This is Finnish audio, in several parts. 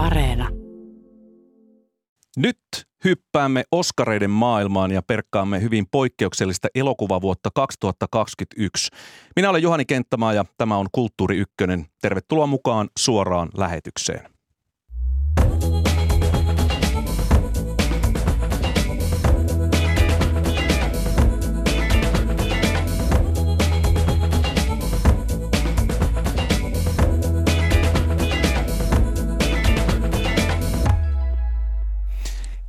Areena. Nyt hyppäämme Oskareiden maailmaan ja perkkaamme hyvin poikkeuksellista elokuvavuotta 2021. Minä olen Juhani Kenttämaa ja tämä on Kulttuuri Ykkönen. Tervetuloa mukaan suoraan lähetykseen.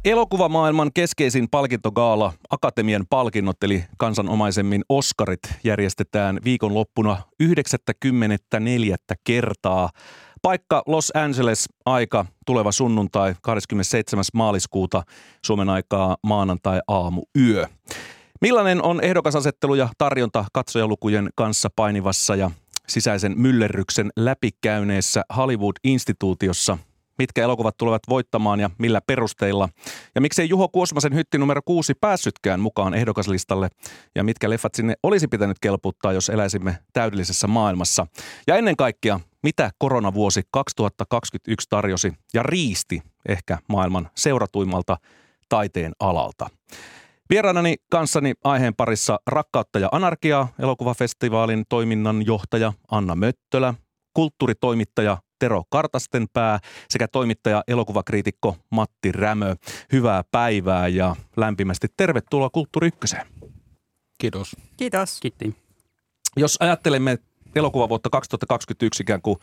Elokuvamaailman keskeisin palkintogaala, Akatemian palkinnot eli kansanomaisemmin Oscarit järjestetään viikonloppuna 94. kertaa. Paikka Los Angeles, aika tuleva sunnuntai 27. maaliskuuta Suomen aikaa maanantai aamu yö. Millainen on ehdokasasettelu ja tarjonta katsojalukujen kanssa painivassa ja sisäisen myllerryksen läpikäyneessä Hollywood-instituutiossa – mitkä elokuvat tulevat voittamaan ja millä perusteilla. Ja miksei Juho Kuosmasen hytti numero kuusi päässytkään mukaan ehdokaslistalle ja mitkä leffat sinne olisi pitänyt kelputtaa, jos eläisimme täydellisessä maailmassa. Ja ennen kaikkea, mitä koronavuosi 2021 tarjosi ja riisti ehkä maailman seuratuimmalta taiteen alalta. Vieraanani kanssani aiheen parissa Rakkautta ja anarkiaa elokuvafestivaalin toiminnanjohtaja Anna Möttölä, kulttuuritoimittaja Tero Kartastenpää sekä toimittaja elokuvakriitikko Matti Rämö. Hyvää päivää ja lämpimästi tervetuloa Kulttuuri Ykköseen. Kiitos. Kiitos. Kiitti. Jos ajattelemme elokuvavuotta 2021 ikään kuin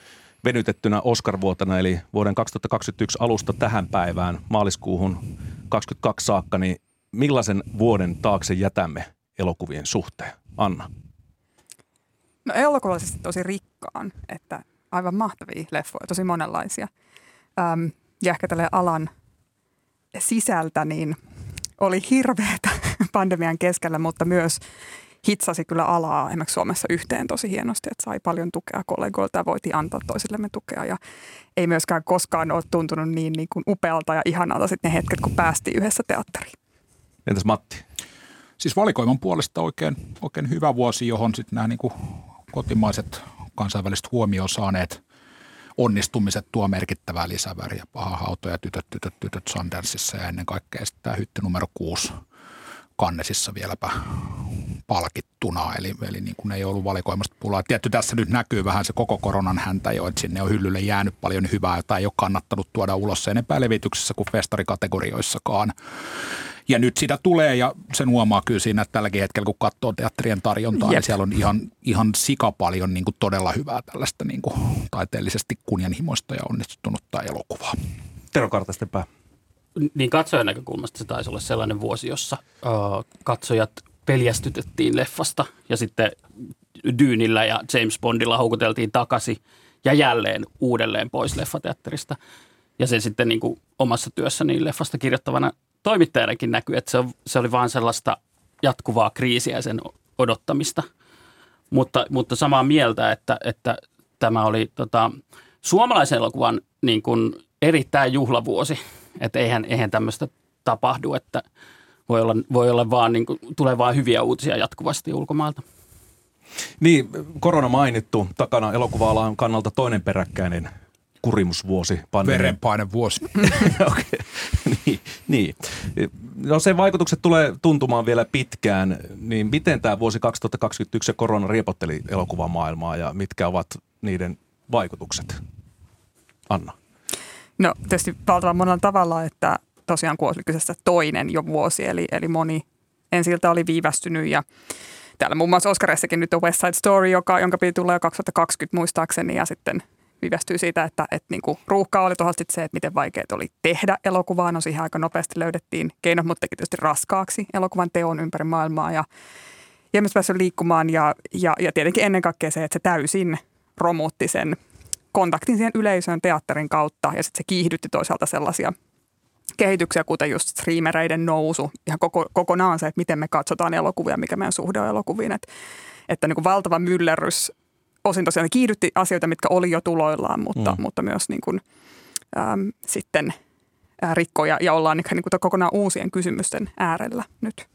venytettynä Oscar-vuotena, eli vuoden 2021 alusta tähän päivään maaliskuuhun 22 saakka, niin millaisen vuoden taakse jätämme elokuvien suhteen? Anna. No elokuvallisesti tosi rikkaan, että aivan mahtavia leffoja, tosi monenlaisia. Öm, ja ehkä tälle alan sisältä niin oli hirveätä pandemian keskellä, mutta myös hitsasi kyllä alaa esimerkiksi Suomessa yhteen tosi hienosti, että sai paljon tukea kollegoilta ja voitiin antaa toisillemme tukea. Ja ei myöskään koskaan ole tuntunut niin, niin kuin upealta ja ihanalta sitten ne hetket, kun päästiin yhdessä teatteriin. Entäs Matti? Siis valikoiman puolesta oikein, oikein hyvä vuosi, johon sitten nämä niin kuin kotimaiset kansainvälistä huomioon saaneet onnistumiset tuo merkittävää lisäväriä. Paha hauto ja tytöt, tytöt, tytöt Sundanceissa ja ennen kaikkea sitten tämä hytti numero kuusi kannesissa vieläpä palkittuna, eli, eli niin kuin ei ollut valikoimasta pulaa. Tietty tässä nyt näkyy vähän se koko koronan häntä jo, että sinne on hyllylle jäänyt paljon hyvää, jota ei ole kannattanut tuoda ulos enempää levityksessä kuin festarikategorioissakaan. Ja nyt sitä tulee ja sen huomaa kyllä siinä, että tälläkin hetkellä kun katsoo teatterien tarjontaa, niin Jep. niin siellä on ihan, ihan sika paljon niin kuin todella hyvää tällaista niin kuin taiteellisesti kunnianhimoista ja onnistunutta elokuvaa. Tero Kartastepää. Niin katsojan näkökulmasta se taisi olla sellainen vuosi, jossa uh, katsojat peljästytettiin leffasta ja sitten Dyynillä ja James Bondilla houkuteltiin takaisin ja jälleen uudelleen pois leffateatterista. Ja se sitten niin kuin omassa työssäni leffasta kirjoittavana toimittajanakin näkyy, että se, on, se oli vaan sellaista jatkuvaa kriisiä ja sen odottamista. Mutta, mutta samaa mieltä, että, että tämä oli tota, suomalaisen elokuvan niin kuin erittäin juhlavuosi. Että eihän, eihän tämmöistä tapahdu, että voi olla, voi olla vaan, niin kuin, tulee vaan hyviä uutisia jatkuvasti ulkomailta. Niin, korona mainittu. Takana elokuva kannalta toinen peräkkäinen kurimusvuosi. Verenpainevuosi. okay. niin, niin. No sen vaikutukset tulee tuntumaan vielä pitkään. Niin miten tämä vuosi 2021 ja korona riepotteli elokuvamaailmaa ja mitkä ovat niiden vaikutukset? Anna. No tietysti valtavan monella tavalla, että tosiaan kun kyseessä toinen jo vuosi, eli, eli moni ensiltä oli viivästynyt ja täällä muun muassa Oscarissakin nyt on West Side Story, joka, jonka piti tulla jo 2020 muistaakseni ja sitten viivästyy siitä, että, että niin kuin ruuhkaa oli tuohon se, että miten vaikeaa oli tehdä elokuvaa. No siihen aika nopeasti löydettiin keinot, mutta teki tietysti raskaaksi elokuvan teon ympäri maailmaa ja, ja myös päässyt liikkumaan ja, ja, ja tietenkin ennen kaikkea se, että se täysin romutti sen kontaktin siihen yleisöön teatterin kautta ja sitten se kiihdytti toisaalta sellaisia kehityksiä, kuten just streamereiden nousu, ihan koko, kokonaan se, että miten me katsotaan elokuvia, mikä meidän suhde on elokuviin. Että, että niin kuin valtava myllerrys osin tosiaan kiihdytti asioita, mitkä oli jo tuloillaan, mutta, mm. mutta myös niin kuin, äm, sitten rikkoja ja ollaan niin kuin kokonaan uusien kysymysten äärellä nyt.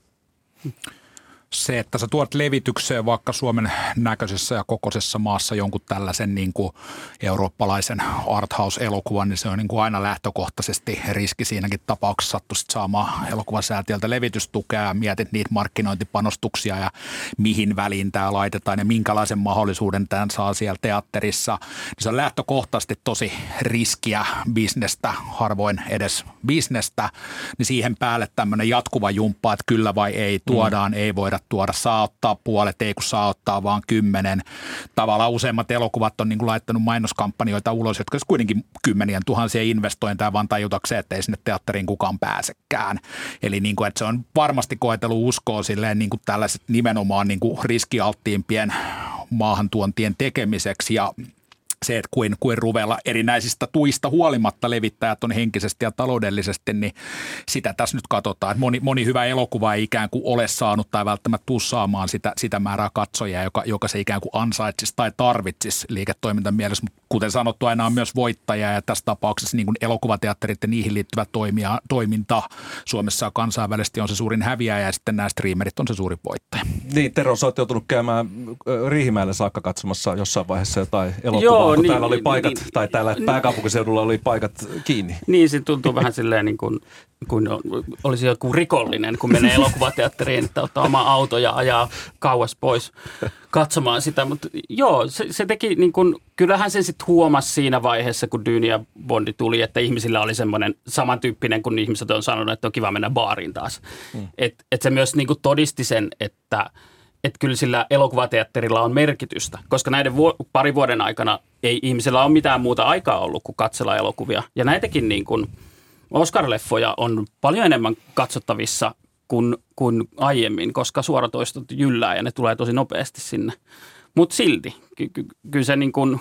Se, että sä tuot levitykseen vaikka Suomen näköisessä ja kokoisessa maassa jonkun tällaisen niin kuin eurooppalaisen arthouse-elokuvan, niin se on niin kuin aina lähtökohtaisesti riski siinäkin tapauksessa sattuisit saamaan elokuvasäätiöltä levitystukea ja mietit niitä markkinointipanostuksia ja mihin väliin tämä laitetaan ja minkälaisen mahdollisuuden tämän saa siellä teatterissa. Niin se on lähtökohtaisesti tosi riskiä bisnestä, harvoin edes bisnestä, niin siihen päälle tämmöinen jatkuva jumppa, että kyllä vai ei, tuodaan, mm. ei voida tuoda, saa ottaa puolet, ei kun saa ottaa vaan kymmenen. Tavallaan useimmat elokuvat on niin kuin laittanut mainoskampanjoita ulos, jotka olisi kuitenkin kymmenien tuhansia investointeja vaan tajutakseen, että ei sinne teatteriin kukaan pääsekään. Eli niin kuin, että se on varmasti koetellut uskoa silleen niin kuin tällaiset nimenomaan niin kuin riskialttiimpien maahantuontien tekemiseksi ja se, että kuin, kuin ruvella erinäisistä tuista huolimatta levittäjät on henkisesti ja taloudellisesti, niin sitä tässä nyt katsotaan. Moni, moni hyvä elokuva ei ikään kuin ole saanut tai välttämättä tuu saamaan sitä, sitä määrää katsojia, joka, joka se ikään kuin ansaitsisi tai tarvitsisi liiketoimintan mielessä. Mutta kuten sanottu, aina on myös voittajia ja tässä tapauksessa niin kuin elokuvateatterit ja niihin liittyvä toimia, toiminta Suomessa kansainvälisesti on se suurin häviäjä ja sitten nämä streamerit on se suurin voittaja. Niin, Tero, sä oot joutunut käymään Riihimäelle saakka katsomassa jossain vaiheessa jotain elokuvaa. Joo, niin, täällä oli niin, paikat, niin, tai täällä niin, pääkaupunkiseudulla oli paikat kiinni. Niin, se tuntuu vähän silleen niin kuin, kuin olisi joku rikollinen, kun menee elokuvateatteriin, että ottaa oma auto ja ajaa kauas pois katsomaan sitä. Mutta joo, se, se teki niin kuin, kyllähän se sitten huomasi siinä vaiheessa, kun Dyni ja Bondi tuli, että ihmisillä oli semmoinen samantyyppinen, kun ihmiset on sanonut, että on kiva mennä baariin taas. Hmm. Että et se myös niin kuin todisti sen, että – että kyllä sillä elokuvateatterilla on merkitystä, koska näiden vu- pari vuoden aikana ei ihmisellä ole mitään muuta aikaa ollut kuin katsella elokuvia. Ja näitäkin niin kuin Oscar-leffoja on paljon enemmän katsottavissa kuin, kuin aiemmin, koska suoratoistot jyllää ja ne tulee tosi nopeasti sinne. Mutta silti, ky- ky- kyllä se niin kuin,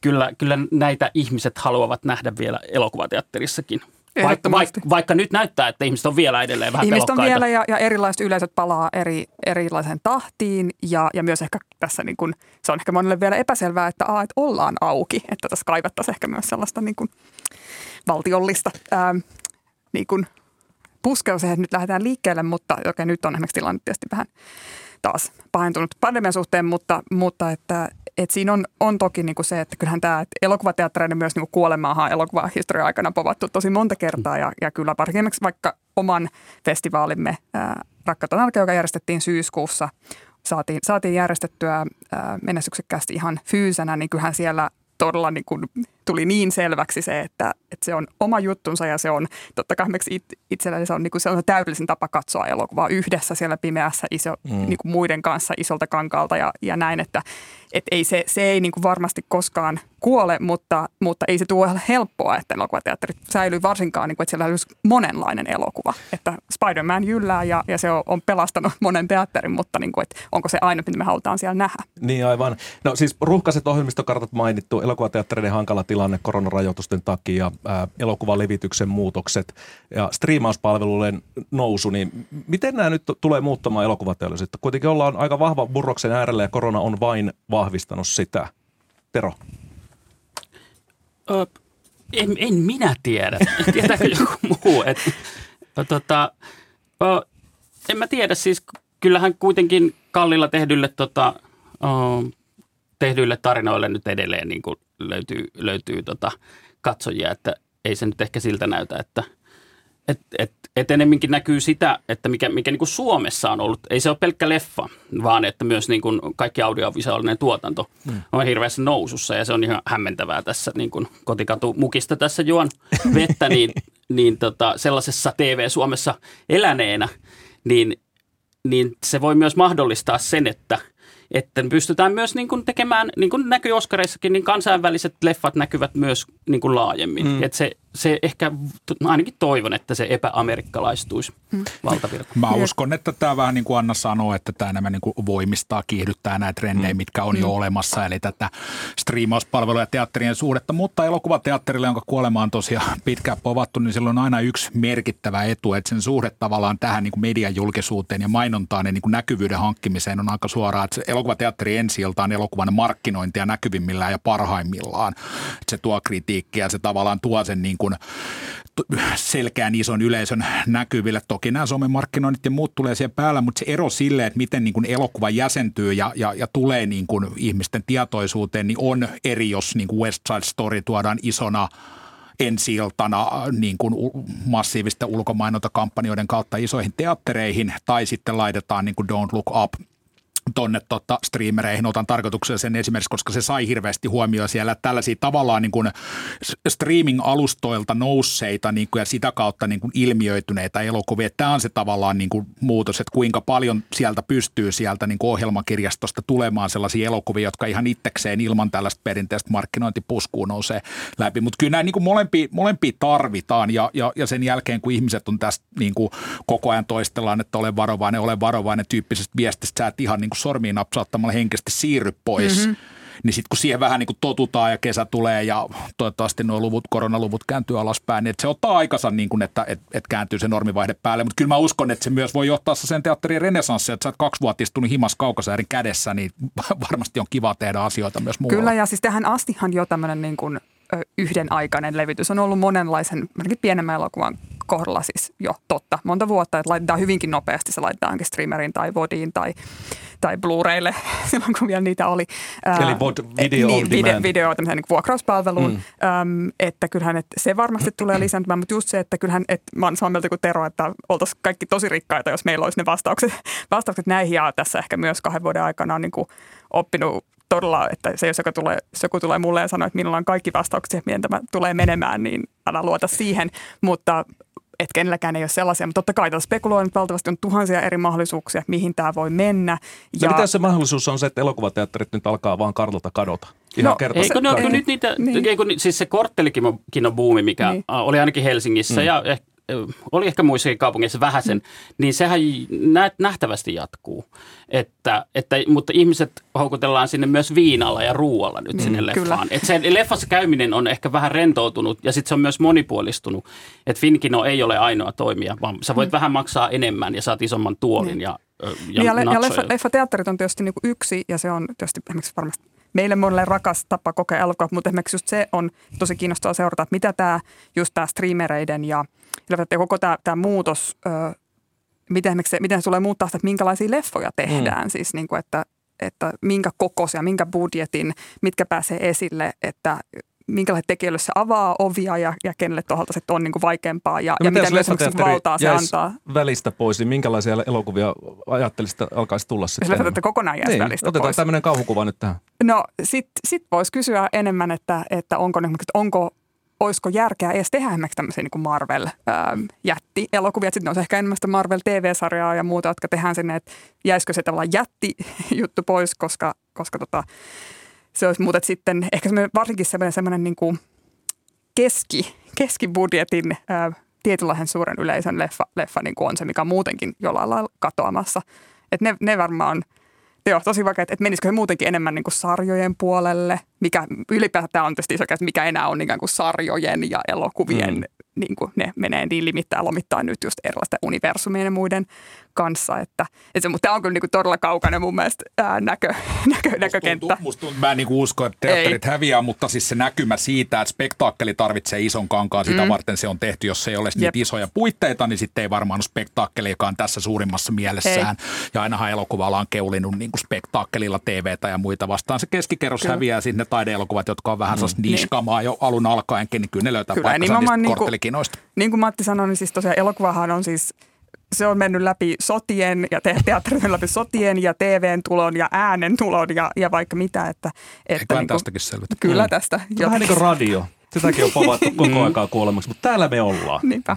kyllä, kyllä näitä ihmiset haluavat nähdä vielä elokuvateatterissakin. Vaikka, vaikka, vaikka nyt näyttää, että ihmiset on vielä edelleen vähän Ihmiset on vielä ja, ja erilaiset yleisöt palaa eri, erilaisen tahtiin ja, ja myös ehkä tässä niin kuin, se on ehkä monelle vielä epäselvää, että, a, että ollaan auki, että tässä kaivattaisiin ehkä myös sellaista niin kuin valtiollista ää, niin kuin puskea siihen, että nyt lähdetään liikkeelle, mutta okay, nyt on esimerkiksi tilanne tietysti vähän taas pahentunut pandemian suhteen, mutta, mutta että, et siinä on, on toki niinku se, että kyllähän tämä elokuvateattereiden myös niinku kuolemaahan on elokuvahistorian aikana povattu tosi monta kertaa ja, ja kyllä varsinkin vaikka oman festivaalimme ää, on joka järjestettiin syyskuussa, saatiin, saatiin järjestettyä ää, menestyksekkäästi ihan fyysenä, niin kyllähän siellä todella niin kuin tuli niin selväksi se, että, että se on oma juttunsa ja se on totta kai it, itselleni se on, niin kuin, se on täydellisen tapa katsoa elokuvaa yhdessä siellä pimeässä iso, mm. niin kuin muiden kanssa isolta kankaalta ja, ja näin, että et ei se, se ei niin kuin varmasti koskaan kuole, mutta, mutta ei se tuo helppoa, että elokuvateatteri säilyy varsinkaan, niin kuin, että siellä olisi monenlainen elokuva. Että Spider-Man jyllää ja, ja se on, on pelastanut monen teatterin, mutta niin kuin, että onko se ainut, mitä me halutaan siellä nähdä. Niin aivan. No siis ruuhkaiset ohjelmistokartat mainittu, elokuvateattereiden hankala tilanne koronarajoitusten takia, ää, elokuvalevityksen muutokset ja striimauspalvelujen nousu, niin miten nämä nyt tulee muuttamaan elokuvateollisuutta? Kuitenkin ollaan aika vahva burroksen äärellä ja korona on vain vahvistanut sitä. Tero. Ö, en, en minä tiedä. Tietääkö joku muu? Et, tota, ö, en mä tiedä. Siis kyllähän kuitenkin kallilla tehdylle, tota, ö, tehdyille tarinoille nyt edelleen niin kuin löytyy, löytyy tota katsojia, että ei se nyt ehkä siltä näytä, että – et, et, et enemminkin näkyy sitä, että mikä, mikä niin kuin Suomessa on ollut, ei se ole pelkkä leffa, vaan että myös niin kuin kaikki audiovisuaalinen tuotanto mm. on hirveässä nousussa ja se on ihan hämmentävää tässä niin kuin kotikatu mukista tässä juon vettä, niin, niin tota, sellaisessa TV-Suomessa eläneenä, niin, niin se voi myös mahdollistaa sen, että – että pystytään myös niin kuin tekemään, niin kuin näkyy Oscareissakin, niin kansainväliset leffat näkyvät myös niin kuin laajemmin. Mm. Että se, se ehkä, ainakin toivon, että se epäamerikkalaistuisi mm. valtavirtaan. Mä uskon, että tämä vähän niin kuin Anna sanoo, että tämä enemmän niin kuin voimistaa, kiihdyttää näitä trendejä, mm. mitkä on mm. jo olemassa, eli tätä striimauspalveluja ja teatterien suhdetta, mutta elokuvateatterille, jonka kuolema on tosiaan pitkään povattu, niin silloin on aina yksi merkittävä etu, että sen suhde tavallaan tähän niin kuin median julkisuuteen ja mainontaan ja niin kuin näkyvyyden hankkimiseen on aika suoraan, että elokuvateatteri ensi iltaan elokuvan markkinointia näkyvimmillään ja parhaimmillaan. Se tuo kritiikkiä, se tavallaan tuo sen niin kuin selkeän ison yleisön näkyville. Toki nämä somemarkkinoinnit ja muut tulee siihen päällä, mutta se ero sille, että miten niin kuin elokuva jäsentyy ja, ja, ja tulee niin kuin ihmisten tietoisuuteen, niin on eri, jos niin kuin West Side Story tuodaan isona ensi iltana niin kuin massiivisten ulkomainontakampanjoiden kautta isoihin teattereihin tai sitten laitetaan niin kuin Don't Look Up – tonne tota, streamereihin. Otan tarkoituksella sen esimerkiksi, koska se sai hirveästi huomioon siellä. Että tällaisia tavallaan niin kuin streaming-alustoilta nousseita niin kuin, ja sitä kautta niin kuin ilmiöityneitä elokuvia. Tämä on se tavallaan niin kuin muutos, että kuinka paljon sieltä pystyy sieltä niin kuin ohjelmakirjastosta tulemaan sellaisia elokuvia, jotka ihan itsekseen ilman tällaista perinteistä markkinointipuskua nousee läpi. Mutta kyllä nämä niin kuin molempia, molempia tarvitaan ja, ja, ja, sen jälkeen, kun ihmiset on tästä niin kuin koko ajan toistellaan, että ole varovainen, ole varovainen tyyppisestä viestistä, sä et ihan niin kuin sormiin napsauttamalla henkisesti siirry pois. Mm-hmm. Niin sitten kun siihen vähän niin kuin totutaan ja kesä tulee ja toivottavasti nuo luvut, koronaluvut kääntyy alaspäin, niin se ottaa aikansa, niin kuin, että et, et kääntyy se normivaihde päälle. Mutta kyllä mä uskon, että se myös voi johtaa sen teatterin renesanssiin, että sä oot kaksi vuotta istunut himas kaukasäärin kädessä, niin varmasti on kiva tehdä asioita myös muualla. Kyllä ja siis tähän astihan jo tämmöinen niin kuin yhden aikainen levitys on ollut monenlaisen, pienemmän elokuvan kohdalla siis jo totta monta vuotta, että laitetaan hyvinkin nopeasti, se laitetaan streameriin tai vodiin tai, tai Blu-raylle silloin, kun vielä niitä oli. Eli VOD, video niin, video, video tämmöiseen niin vuokrauspalveluun, mm. että kyllähän että se varmasti tulee lisääntymään, mutta just se, että kyllähän, että mä oon samaa mieltä kuin Tero, että oltaisiin kaikki tosi rikkaita, jos meillä olisi ne vastaukset, vastaukset näihin ja tässä ehkä myös kahden vuoden aikana on niin kuin oppinut todella, että se jos joku tulee, jos joku tulee mulle ja sanoo, että minulla on kaikki vastaukset, miten tämä tulee menemään, niin älä luota siihen, mutta että kenelläkään ei ole sellaisia, mutta totta kai tällä spekuloinut valtavasti on tuhansia eri mahdollisuuksia, mihin tämä voi mennä. Ja, ja mitä se mahdollisuus on se, että elokuvateatterit nyt alkaa vaan kartalta kadota? Ihan no, eikö ne ole nyt niitä, niin. eikö, siis se buumi, mikä niin. oli ainakin Helsingissä mm. ja ehkä oli ehkä muissakin kaupungeissa vähäsen, mm. niin sehän nähtävästi jatkuu. Että, että, mutta ihmiset houkutellaan sinne myös viinalla ja ruoalla nyt mm, sinne leffaan. Että se leffassa käyminen on ehkä vähän rentoutunut ja sitten se on myös monipuolistunut. Että Finkino ei ole ainoa toimija, vaan sä voit mm. vähän maksaa enemmän ja saat isomman tuolin mm. ja ja, ja, ja leffa, leffateatterit on tietysti niin kuin yksi ja se on tietysti esimerkiksi varmasti meille monelle rakas tapa kokea elokuva, mutta esimerkiksi just se on tosi kiinnostavaa seurata, että mitä tämä just tämä streamereiden ja, ja koko tämä, tämä muutos, ö, miten, se, miten se tulee muuttaa sitä, että minkälaisia leffoja tehdään, mm. siis niin kuin, että, että minkä kokoisia, minkä budjetin, mitkä pääsee esille, että minkälaisille tekijöille se avaa ovia ja, ja kenelle tuolta sitten on niin kuin vaikeampaa ja, no, ja miten myös valtaa se antaa. välistä pois, niin minkälaisia elokuvia ajattelisit alkaisi tulla sitten? Jos että kokonaan jäisi niin, välistä Otetaan pois. tämmöinen kauhukuva nyt tähän. No sitten sit voisi kysyä enemmän, että, että onko, onko olisiko järkeä edes tehdä esimerkiksi tämmöisiä niin Marvel-jätti-elokuvia. Sitten on ehkä enemmän sitä Marvel-TV-sarjaa ja muuta, jotka tehdään sinne, että jäisikö se tavallaan jätti-juttu pois, koska, koska tota, se olisi muuten sitten ehkä semmoinen, varsinkin semmoinen, semmoinen niin kuin keski, keskibudjetin ää, tietynlaisen suuren yleisön leffa, leffa niin kuin on se, mikä on muutenkin jollain lailla katoamassa. Et ne, ne varmaan, joo, tosi vaikea, että, menisikö he muutenkin enemmän niin kuin sarjojen puolelle, mikä ylipäätään on tietysti iso, että mikä enää on ikään kuin sarjojen ja elokuvien mm. niin kuin ne menee niin limittäin lomittain nyt just erilaisten universumien ja muiden kanssa. Että, että se, mutta tämä on kyllä niin kuin todella kaukainen mun mielestä ää, näkö, näkö, musta näkökenttä. Tuntuu, musta tuntuu, mä en niin usko, että teatterit Ei. häviää, mutta siis se näkymä siitä, että spektaakkeli tarvitsee ison kankaan, sitä mm. varten se on tehty. Jos ei ole niitä isoja puitteita, niin sitten ei varmaan ole spektaakkeli, joka on tässä suurimmassa mielessään. Ei. Ja ainahan elokuvalla on keulinut niin kuin spektaakkelilla TVtä ja muita vastaan. Se keskikerros kyllä. häviää sinne taideelokuvat, jotka on vähän mm. sellaista niskamaa niin. jo alun alkaenkin, niin kyllä ne löytää kyllä, paikkansa niistä niin kuin. Niin kuin Matti sanoi, niin siis tosiaan elokuvahan on siis se on mennyt läpi sotien ja te- teatteri on läpi sotien ja TVn tulon ja äänen tulon ja, ja vaikka mitä. Että, että niin kuin, tästäkin selvitä. Kyllä mm. tästä. Vähän niin kuin radio. Sitäkin on povattu koko aikaa kuolemaksi, mutta täällä me ollaan. Niinpä.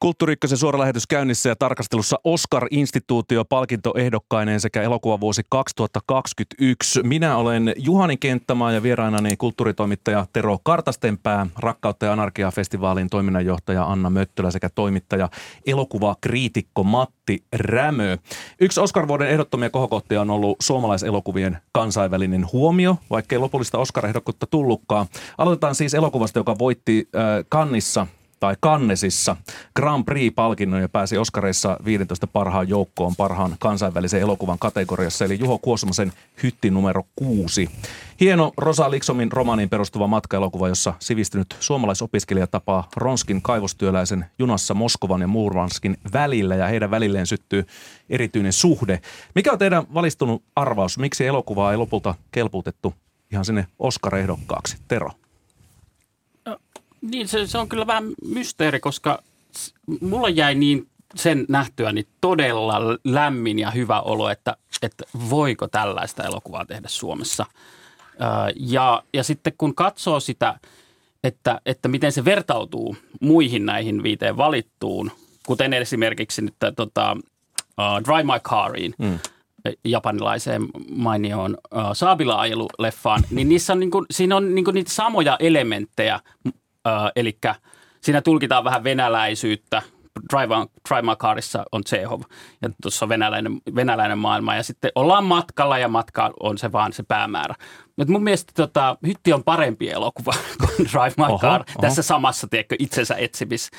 Kulttuuri suora lähetys käynnissä ja tarkastelussa Oscar-instituutio palkintoehdokkaineen sekä elokuvavuosi 2021. Minä olen Juhani Kenttämaa ja vierainani kulttuuritoimittaja Tero Kartastenpää, Rakkautta ja anarkia-festivaalin toiminnanjohtaja Anna Möttölä sekä toimittaja elokuvakriitikko Matti Rämö. Yksi Oscar-vuoden ehdottomia kohokohtia on ollut suomalaiselokuvien kansainvälinen huomio, vaikkei lopullista Oscar-ehdokkuutta tullutkaan. Aloitetaan siis elokuvasta, joka voitti äh, Kannissa tai Kannesissa Grand Prix-palkinnon ja pääsi Oscareissa 15 parhaan joukkoon parhaan kansainvälisen elokuvan kategoriassa, eli Juho Kuosmasen Hytti numero 6. Hieno Rosa Liksomin romaaniin perustuva matkaelokuva, jossa sivistynyt suomalaisopiskelija tapaa Ronskin kaivostyöläisen junassa Moskovan ja Murmanskin välillä ja heidän välilleen syttyy erityinen suhde. Mikä on teidän valistunut arvaus? Miksi elokuvaa ei lopulta kelpuutettu ihan sinne Oscar-ehdokkaaksi? Tero. Niin, se, se on kyllä vähän mysteeri, koska mulla jäi niin sen nähtyä niin todella lämmin ja hyvä olo, että, että voiko tällaista elokuvaa tehdä Suomessa. Ja, ja sitten kun katsoo sitä, että, että miten se vertautuu muihin näihin viiteen valittuun, kuten esimerkiksi nyt tota, uh, Drive My Cariin, mm. japanilaiseen mainioon uh, Saabila-ajeluleffaan, niin niissä on, niin kuin, siinä on niin kuin niitä samoja elementtejä, uh, eli siinä tulkitaan vähän venäläisyyttä, Drive, Drive My Carissa on Tsehov ja tuossa on venäläinen, venäläinen maailma ja sitten ollaan matkalla ja matka on se vaan se päämäärä. Mutta mun mielestä tota, Hytti on parempi elokuva kuin Drive My oho, Car oho. tässä samassa, tiedätkö, itsensä etsimis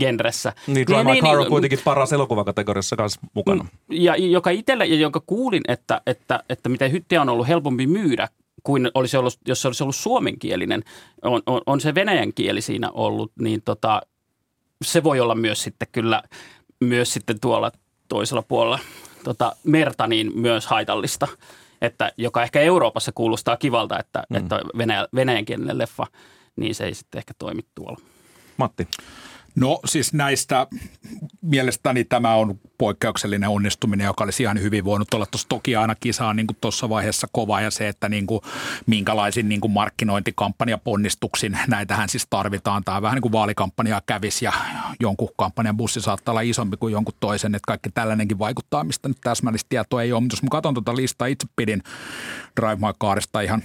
genressä. Niin, Drive niin, My Car niin, on kuitenkin paras elokuvakategoriassa kanssa mukana. Ja joka itselle ja jonka kuulin, että, että, että miten Hyttiä on ollut helpompi myydä kuin olisi ollut, jos se olisi ollut suomenkielinen, on, on, on se venäjän kieli siinä ollut, niin tota, se voi olla myös sitten kyllä myös sitten tuolla toisella puolella tota, merta niin myös haitallista, että joka ehkä Euroopassa kuulostaa kivalta, että, mm. että venäjä, venäjänkielinen leffa, niin se ei sitten ehkä toimi tuolla. Matti. No siis näistä mielestäni tämä on poikkeuksellinen onnistuminen, joka olisi ihan hyvin voinut olla tuossa toki aina kisaa niin tuossa vaiheessa kova ja se, että niin kuin, minkälaisin niin kuin markkinointikampanjaponnistuksin näitähän siis tarvitaan. Tämä vähän niin kuin vaalikampanja kävisi ja jonkun kampanjan bussi saattaa olla isompi kuin jonkun toisen, että kaikki tällainenkin vaikuttaa, mistä nyt täsmällistä tietoa ei ole. Mutta jos mä katson tuota listaa, itse pidin Drive My Carista ihan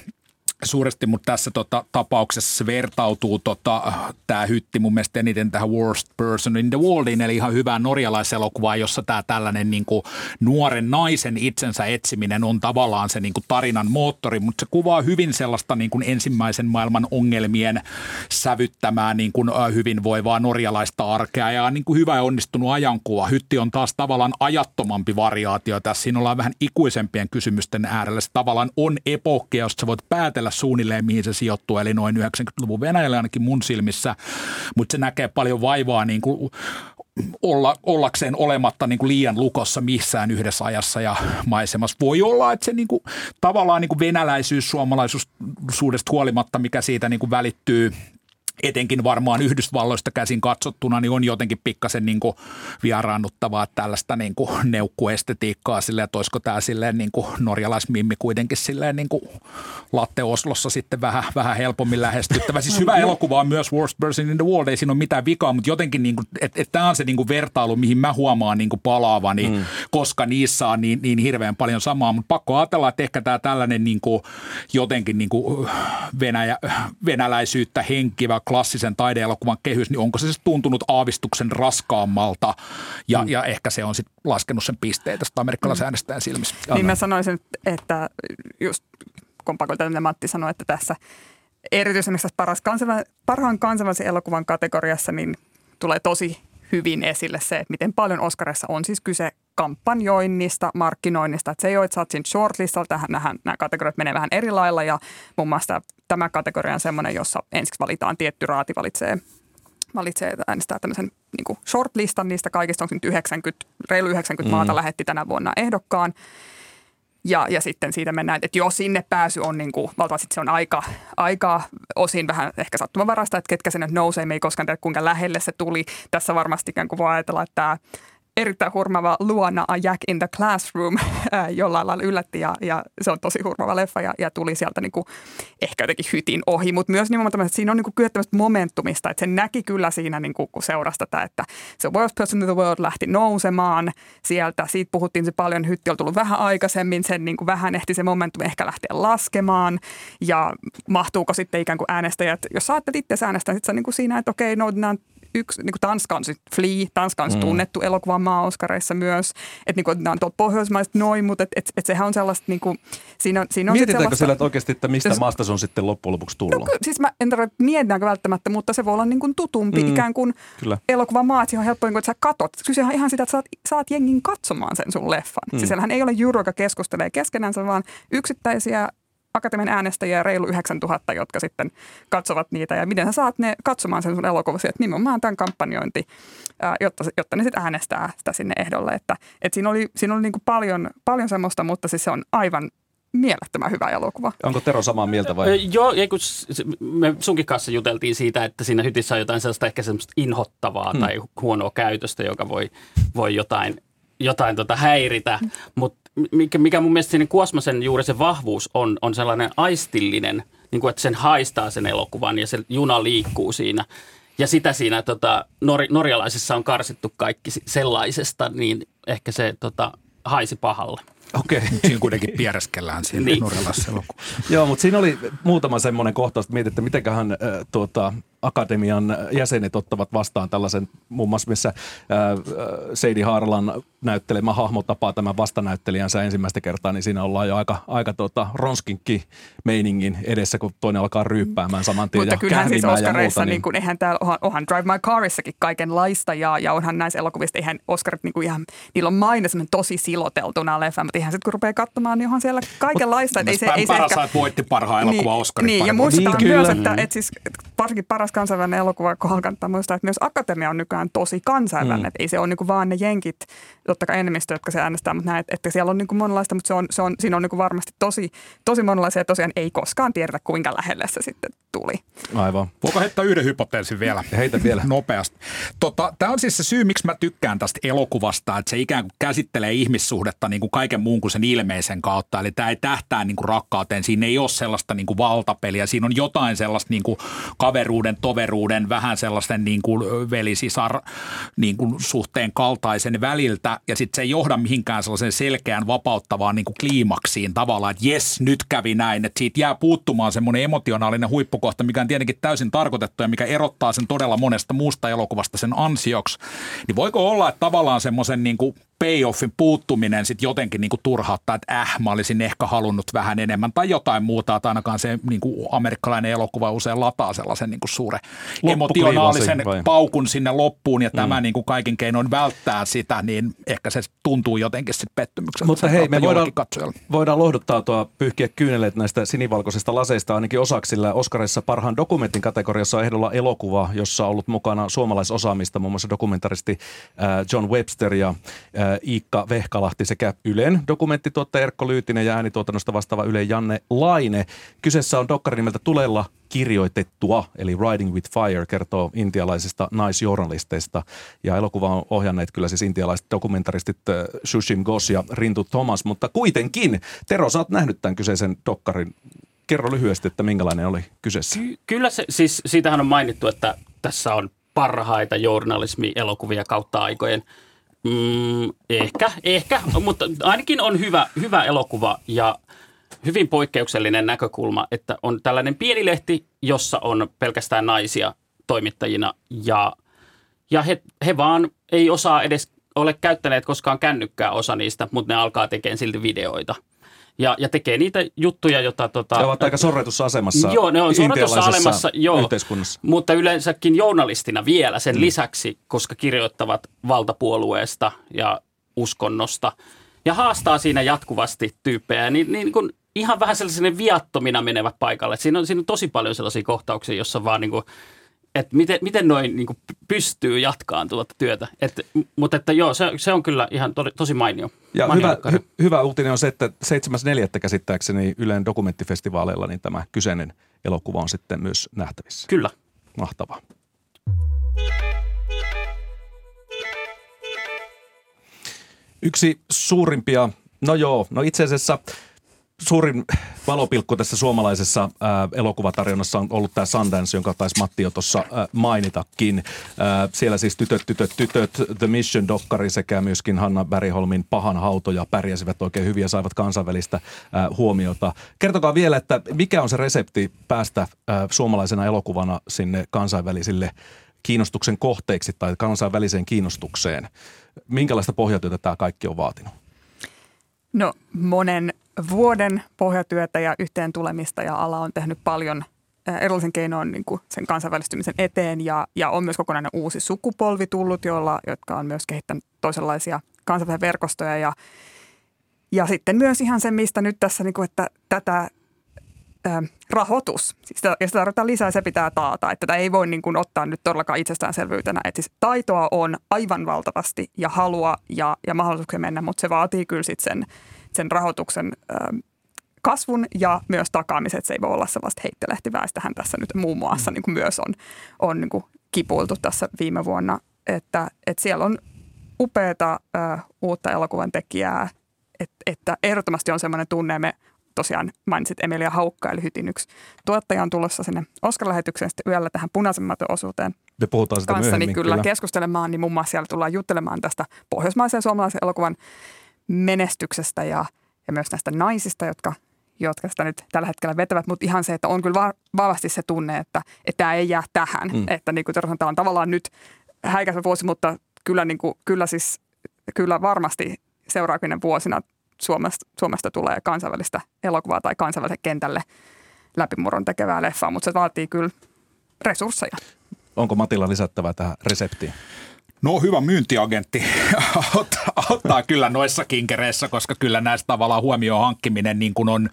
suuresti, mutta tässä tota, tapauksessa se vertautuu tota, tämä hytti mun mielestä eniten tähän Worst Person in the Worldiin, eli ihan hyvää norjalaiselokuvaa, jossa tämä tällainen niin kuin, nuoren naisen itsensä etsiminen on tavallaan se niin kuin, tarinan moottori, mutta se kuvaa hyvin sellaista niin kuin, ensimmäisen maailman ongelmien sävyttämää niin kuin, hyvinvoivaa norjalaista arkea ja niin kuin, hyvä ja onnistunut ajankuva. Hytti on taas tavallaan ajattomampi variaatio tässä. Siinä ollaan vähän ikuisempien kysymysten äärellä. Se tavallaan on epokki, josta sä voit päätellä tiedä suunnilleen, mihin se sijoittuu, eli noin 90-luvun Venäjällä ainakin mun silmissä, mutta se näkee paljon vaivaa niin kuin olla, ollakseen olematta niin kuin liian lukossa missään yhdessä ajassa ja maisemassa. Voi olla, että se niin kuin, tavallaan niin kuin venäläisyys suomalaisuudesta huolimatta, mikä siitä niin kuin välittyy etenkin varmaan Yhdysvalloista käsin katsottuna, niin on jotenkin pikkasen niin kuin vieraannuttavaa tällaista niin kuin neukkuestetiikkaa silleen, että olisiko tämä silleen niin kuin norjalaismimmi kuitenkin silleen niin kuin latte Oslossa sitten vähän, vähän helpommin lähestyttävä. Siis hyvä elokuva on myös Worst Person in the World, ei siinä ole mitään vikaa, mutta jotenkin niin kuin, että, että tämä on se niin kuin vertailu, mihin mä huomaan niin kuin palaavani, mm. koska niissä on niin, niin hirveän paljon samaa, mutta pakko ajatella, että ehkä tämä tällainen niin kuin, jotenkin niin kuin Venäjä, venäläisyyttä henkivä klassisen taideelokuvan kehys, niin onko se siis tuntunut aavistuksen raskaammalta ja, mm. ja ehkä se on sitten laskenut sen pisteen tästä amerikkalaisen mm. äänestäjän silmissä. Anna. Niin mä sanoisin, että just kun pakotan, Matti sanoi, että tässä erityisesti paras kansainvä, parhaan kansainvälisen elokuvan kategoriassa niin tulee tosi hyvin esille se, että miten paljon Oscarissa on siis kyse kampanjoinnista, markkinoinnista. Että se ei ole, että sä oot siinä shortlistalta, nämä, nämä kategoriat menee vähän eri lailla ja muun muassa tämä kategoria on semmoinen, jossa ensiksi valitaan tietty raati, valitsee valitsee äänestää tämmöisen niin shortlistan niistä kaikista, onko nyt 90, reilu 90 mm. maata lähetti tänä vuonna ehdokkaan. Ja, ja sitten siitä mennään, että jos sinne pääsy on niin kuin, valtavasti se on aika, aika osin vähän ehkä sattumanvarasta, että ketkä sinne nousee, me ei koskaan tiedä kuinka lähelle se tuli. Tässä varmasti ikään kuin voi ajatella, että tämä erittäin hurmava Luona A Jack in the Classroom jollain lailla yllätti ja, ja se on tosi hurmava leffa ja, ja tuli sieltä niin kuin ehkä jotenkin hytin ohi, mutta myös nimenomaan että siinä on niin kuin kyllä momentumista, että se näki kyllä siinä niin kuin, kun seurasi tätä, että se Worst Person in the World lähti nousemaan sieltä, siitä puhuttiin se paljon, hytti on tullut vähän aikaisemmin, sen niin kuin vähän ehti se momentum ehkä lähteä laskemaan. Ja mahtuuko sitten ikään kuin äänestäjät, jos sä ajattelet itse äänestää, sitten niin kuin siinä, että okei, no nämä yksi, niin kuin Tanska on sitten Flea, Tanska on mm. tunnettu elokuvan maa Oscareissa myös, että niin kuin, nämä on pohjoismaiset noin, mutta et, et, et sehän on sellaista, niin kuin, siinä on, siinä on Mietitäänkö sellaista, siellä, että oikeasti, että mistä jos, maasta se on sitten loppujen lopuksi tullut? No, siis mä en tarvitse mietitäänkö välttämättä, mutta se voi olla niin kuin tutumpi mm. ikään kuin Kyllä. elokuvan maa, että on helppo, niin kuin, että sä katot. Kyse on ihan sitä, että saat, saat jengin katsomaan sen sun leffan. Mm. Siis siellähän ei ole juuri, joka keskustelee keskenänsä, vaan yksittäisiä akatemian äänestäjiä reilu 9000, jotka sitten katsovat niitä. Ja miten sä saat ne katsomaan sen sun elokuvasi, että nimenomaan tämän kampanjointi, jotta, jotta ne sitten äänestää sitä sinne ehdolle. Että, että siinä oli, siinä oli niin kuin paljon, paljon semmoista, mutta siis se on aivan mielettömän hyvä elokuva. Onko Tero samaa mieltä vai? Öö, joo, ja kun me sunkin kanssa juteltiin siitä, että siinä hytissä on jotain sellaista ehkä semmoista inhottavaa hmm. tai huonoa käytöstä, joka voi, voi jotain, jotain tota häiritä, mutta mikä, mikä mun mielestä siinä Kuosmasen juuri se vahvuus on, on sellainen aistillinen, niin kuin että sen haistaa sen elokuvan ja se juna liikkuu siinä. Ja sitä siinä tota, nor, norjalaisissa on karsittu kaikki sellaisesta, niin ehkä se tota, haisi pahalle. Okei. Okay. Siinä kuitenkin piereskellään siinä niin. norjalaisessa elokuvassa. Joo, mutta siinä oli muutama semmoinen kohtaus, että mietit, että mitenköhän äh, tuota, akatemian jäsenet ottavat vastaan tällaisen, muun muassa missä Seidi Haaralan näyttelemä hahmo tapaa tämän vastanäyttelijänsä ensimmäistä kertaa, niin siinä ollaan jo aika, aika tota, ronskinkki meiningin edessä, kun toinen alkaa ryyppäämään saman tien Mutta ja kyllähän siis Oscarissa, niin, niin kuin, eihän täällä, onhan, onhan Drive My Carissakin kaikenlaista ja, ja onhan näissä elokuvissa, eihän Oscarit niin kuin ihan, niillä on maine tosi siloteltu nämä leffa, mutta ihan sitten kun rupeaa katsomaan, niin onhan siellä kaikenlaista. Mut, ei se, ei se ehkä, voitti parhaan elokuvan niin, Oscarin. Niin, ja muistetaan niin, myös, että, että siis varsinkin paras paras kansainvälinen elokuva, kun muistaa, että myös akatemia on nykyään tosi kansainvälinen. Mm. ei se ole niin vaan ne jenkit, totta kai enemmistö, jotka se äänestää, mutta näet, että siellä on niin monenlaista, mutta se on, se on, siinä on niin varmasti tosi, tosi monenlaisia ja tosiaan ei koskaan tiedetä, kuinka lähelle se sitten tuli. Aivan. Voiko heittää yhden hypoteesin vielä? Heitä vielä. Nopeasti. Tota, Tämä on siis se syy, miksi mä tykkään tästä elokuvasta, että se ikään kuin käsittelee ihmissuhdetta niin kuin kaiken muun kuin sen ilmeisen kautta. Eli tämä ei tähtää niin kuin rakkauteen, siinä ei ole sellaista niin kuin valtapeliä, siinä on jotain sellaista niin kuin kaveruuden, toveruuden, vähän sellaisten niin kuin velisisar niin kuin suhteen kaltaisen väliltä. Ja sitten se ei johda mihinkään sellaisen selkeän vapauttavaan niin kuin kliimaksiin tavallaan, että jes, nyt kävi näin. Että siitä jää puuttumaan semmoinen emotionaalinen huippukohta, mikä on tietenkin täysin tarkoitettu ja mikä erottaa sen todella monesta muusta elokuvasta sen ansioksi. Niin voiko olla, että tavallaan semmoisen niin kuin payoffin puuttuminen sitten jotenkin niin kuin turhauttaa, että äh, mä olisin ehkä halunnut vähän enemmän tai jotain muuta, että ainakaan se niin kuin amerikkalainen elokuva usein lataa sellaisen niin kuin suuren emotionaalisen vai? paukun sinne loppuun ja mm. tämä niin kuin kaikin keinoin välttää sitä, niin ehkä se tuntuu jotenkin sitten pettymykseltä. Mutta hei, me voidaan, voidaan lohduttautua pyyhkiä kyyneleet näistä sinivalkoisista laseista ainakin osaksi, sillä Oscarissa parhaan dokumentin kategoriassa on ehdolla elokuva, jossa on ollut mukana suomalaisosaamista, muun muassa dokumentaristi John Webster ja Iikka Vehkalahti sekä Ylen dokumenttituottaja Erkko Lyytinen ja äänituotannosta vastaava Yle Janne Laine. Kyseessä on dokkari nimeltä Tulella kirjoitettua, eli Riding with Fire kertoo intialaisista naisjournalisteista. Ja elokuva on ohjanneet kyllä siis intialaiset dokumentaristit Shushim Ghosh ja Rintu Thomas, mutta kuitenkin, Tero, sä oot nähnyt tämän kyseisen dokkarin. Kerro lyhyesti, että minkälainen oli kyseessä. Ky- kyllä se, siis siitähän on mainittu, että tässä on parhaita journalismi-elokuvia kautta aikojen – Mm, ehkä, ehkä, mutta ainakin on hyvä, hyvä elokuva ja hyvin poikkeuksellinen näkökulma, että on tällainen pieni lehti, jossa on pelkästään naisia toimittajina ja, ja he, he vaan ei osaa edes ole käyttäneet koskaan kännykkää osa niistä, mutta ne alkaa tekemään silti videoita – ja, ja tekee niitä juttuja, joita... Tota, ne ovat aika sorretussa asemassa Joo, ne on sorretussa asemassa, joo, yhteiskunnassa. mutta yleensäkin journalistina vielä sen mm. lisäksi, koska kirjoittavat valtapuolueesta ja uskonnosta ja haastaa siinä jatkuvasti tyyppejä, niin, niin kun ihan vähän sellaisena viattomina menevät paikalle. Siinä on, siinä on tosi paljon sellaisia kohtauksia, jossa vaan niin kuin että miten, miten noin niin pystyy jatkaan tuota työtä. Et, mutta että joo, se, se on kyllä ihan to, tosi mainio. Ja mainio hyvä, hy, hyvä uutinen on se, että 7.4. käsittääkseni Ylen dokumenttifestivaaleilla niin tämä kyseinen elokuva on sitten myös nähtävissä. Kyllä. Mahtavaa. Yksi suurimpia, no joo, no itse asiassa – suurin valopilkku tässä suomalaisessa ää, elokuvatarjonnassa on ollut tämä Sundance, jonka taisi Matti jo tuossa mainitakin. Ää, siellä siis Tytöt, tytöt, tytöt, The Mission-dokkari sekä myöskin Hanna Bäriholmin Pahan hautoja pärjäsivät oikein hyvin ja saivat kansainvälistä ää, huomiota. Kertokaa vielä, että mikä on se resepti päästä ää, suomalaisena elokuvana sinne kansainvälisille kiinnostuksen kohteiksi tai kansainväliseen kiinnostukseen. Minkälaista pohjatyötä tämä kaikki on vaatinut? No monen vuoden pohjatyötä ja yhteen tulemista ja ala on tehnyt paljon erillisen keinoin niin sen kansainvälistymisen eteen ja, ja on myös kokonainen uusi sukupolvi tullut, jolla, jotka on myös kehittänyt toisenlaisia kansainvälisiä verkostoja ja, ja sitten myös ihan se, mistä nyt tässä, niin kuin, että tätä rahoitus. Siis sitä, ja sitä tarvitaan lisää, se pitää taata. Että tätä ei voi niin kuin ottaa nyt todellakaan itsestäänselvyytenä. Että siis taitoa on aivan valtavasti ja halua ja, ja mahdollisuuksia mennä, mutta se vaatii kyllä sit sen, sen rahoituksen kasvun ja myös takaamiset. Se ei voi olla sellaista heittelehtivää. Sitähän tässä nyt muun muassa mm. niin kuin myös on, on niin kuin kipuiltu tässä viime vuonna. Että, että siellä on upeata uh, uutta elokuvan tekijää, että, että ehdottomasti on sellainen tunne, me tosiaan mainitsit Emilia Haukka, eli Hytin yksi tuottaja on tulossa sinne Oscar-lähetykseen sitten yöllä tähän punaisen osuuteen. Me puhutaan sitä kanssani myöhemmin, kyllä, kyllä keskustelemaan, niin muun muassa siellä tullaan juttelemaan tästä pohjoismaisen suomalaisen elokuvan menestyksestä ja, ja myös näistä naisista, jotka, jotka sitä nyt tällä hetkellä vetävät, mutta ihan se, että on kyllä va- vahvasti se tunne, että, että tämä ei jää tähän, mm. että niin kuin tämä on tavallaan nyt häikäisä vuosi, mutta kyllä, niin kuin, kyllä siis kyllä varmasti seuraavina vuosina Suomesta, Suomesta tulee kansainvälistä elokuvaa tai kansainväliselle kentälle läpimurron tekevää leffaa, mutta se vaatii kyllä resursseja. Onko Matilla lisättävää tähän reseptiin? No hyvä myyntiagentti auttaa kyllä noissa kinkereissä, koska kyllä näistä tavallaan huomioon hankkiminen niin kuin on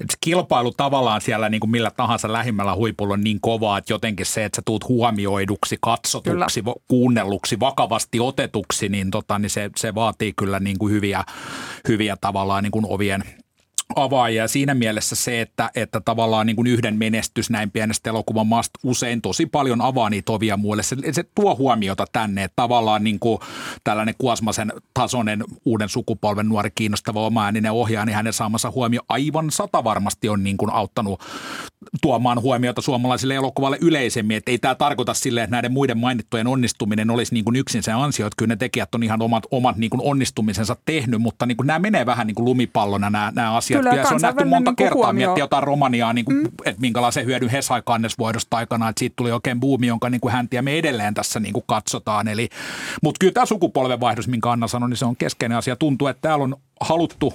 että kilpailu tavallaan siellä niin kuin millä tahansa lähimmällä huipulla on niin kovaa, että jotenkin se, että sä tuut huomioiduksi, katsotuksi, kyllä. kuunnelluksi, vakavasti otetuksi, niin, tota, niin se, se vaatii kyllä niin kuin hyviä, hyviä tavallaan niin kuin ovien, avaajia. Siinä mielessä se, että, että tavallaan niin kuin yhden menestys näin pienestä elokuvan maasta usein tosi paljon avaa niitä ovia muille. Se, se tuo huomiota tänne, että tavallaan niin kuin tällainen Kuosmasen tasoinen uuden sukupolven nuori kiinnostava omaääninen ohjaaja, niin hänen saamansa huomio aivan sata varmasti on niin kuin auttanut tuomaan huomiota suomalaisille elokuvalle yleisemmin. Että ei tämä tarkoita sille, että näiden muiden mainittujen onnistuminen olisi niin kuin yksin se ansio, että kyllä ne tekijät on ihan omat, omat niin kuin onnistumisensa tehnyt, mutta niin kuin nämä menee vähän niin kuin lumipallona nämä, nämä asiat Kyllä, ja se on nähty monta niin kertaa, miettiä jotain Romaniaa, niin kuin, mm. että minkälaisen hyödyn he sai kannesvoidosta aikana, että siitä tuli oikein buumi, jonka niin kuin häntiä me edelleen tässä niin kuin katsotaan. Eli, mutta kyllä tämä sukupolvenvaihdos, minkä Anna sanoi, niin se on keskeinen asia. Tuntuu, että täällä on haluttu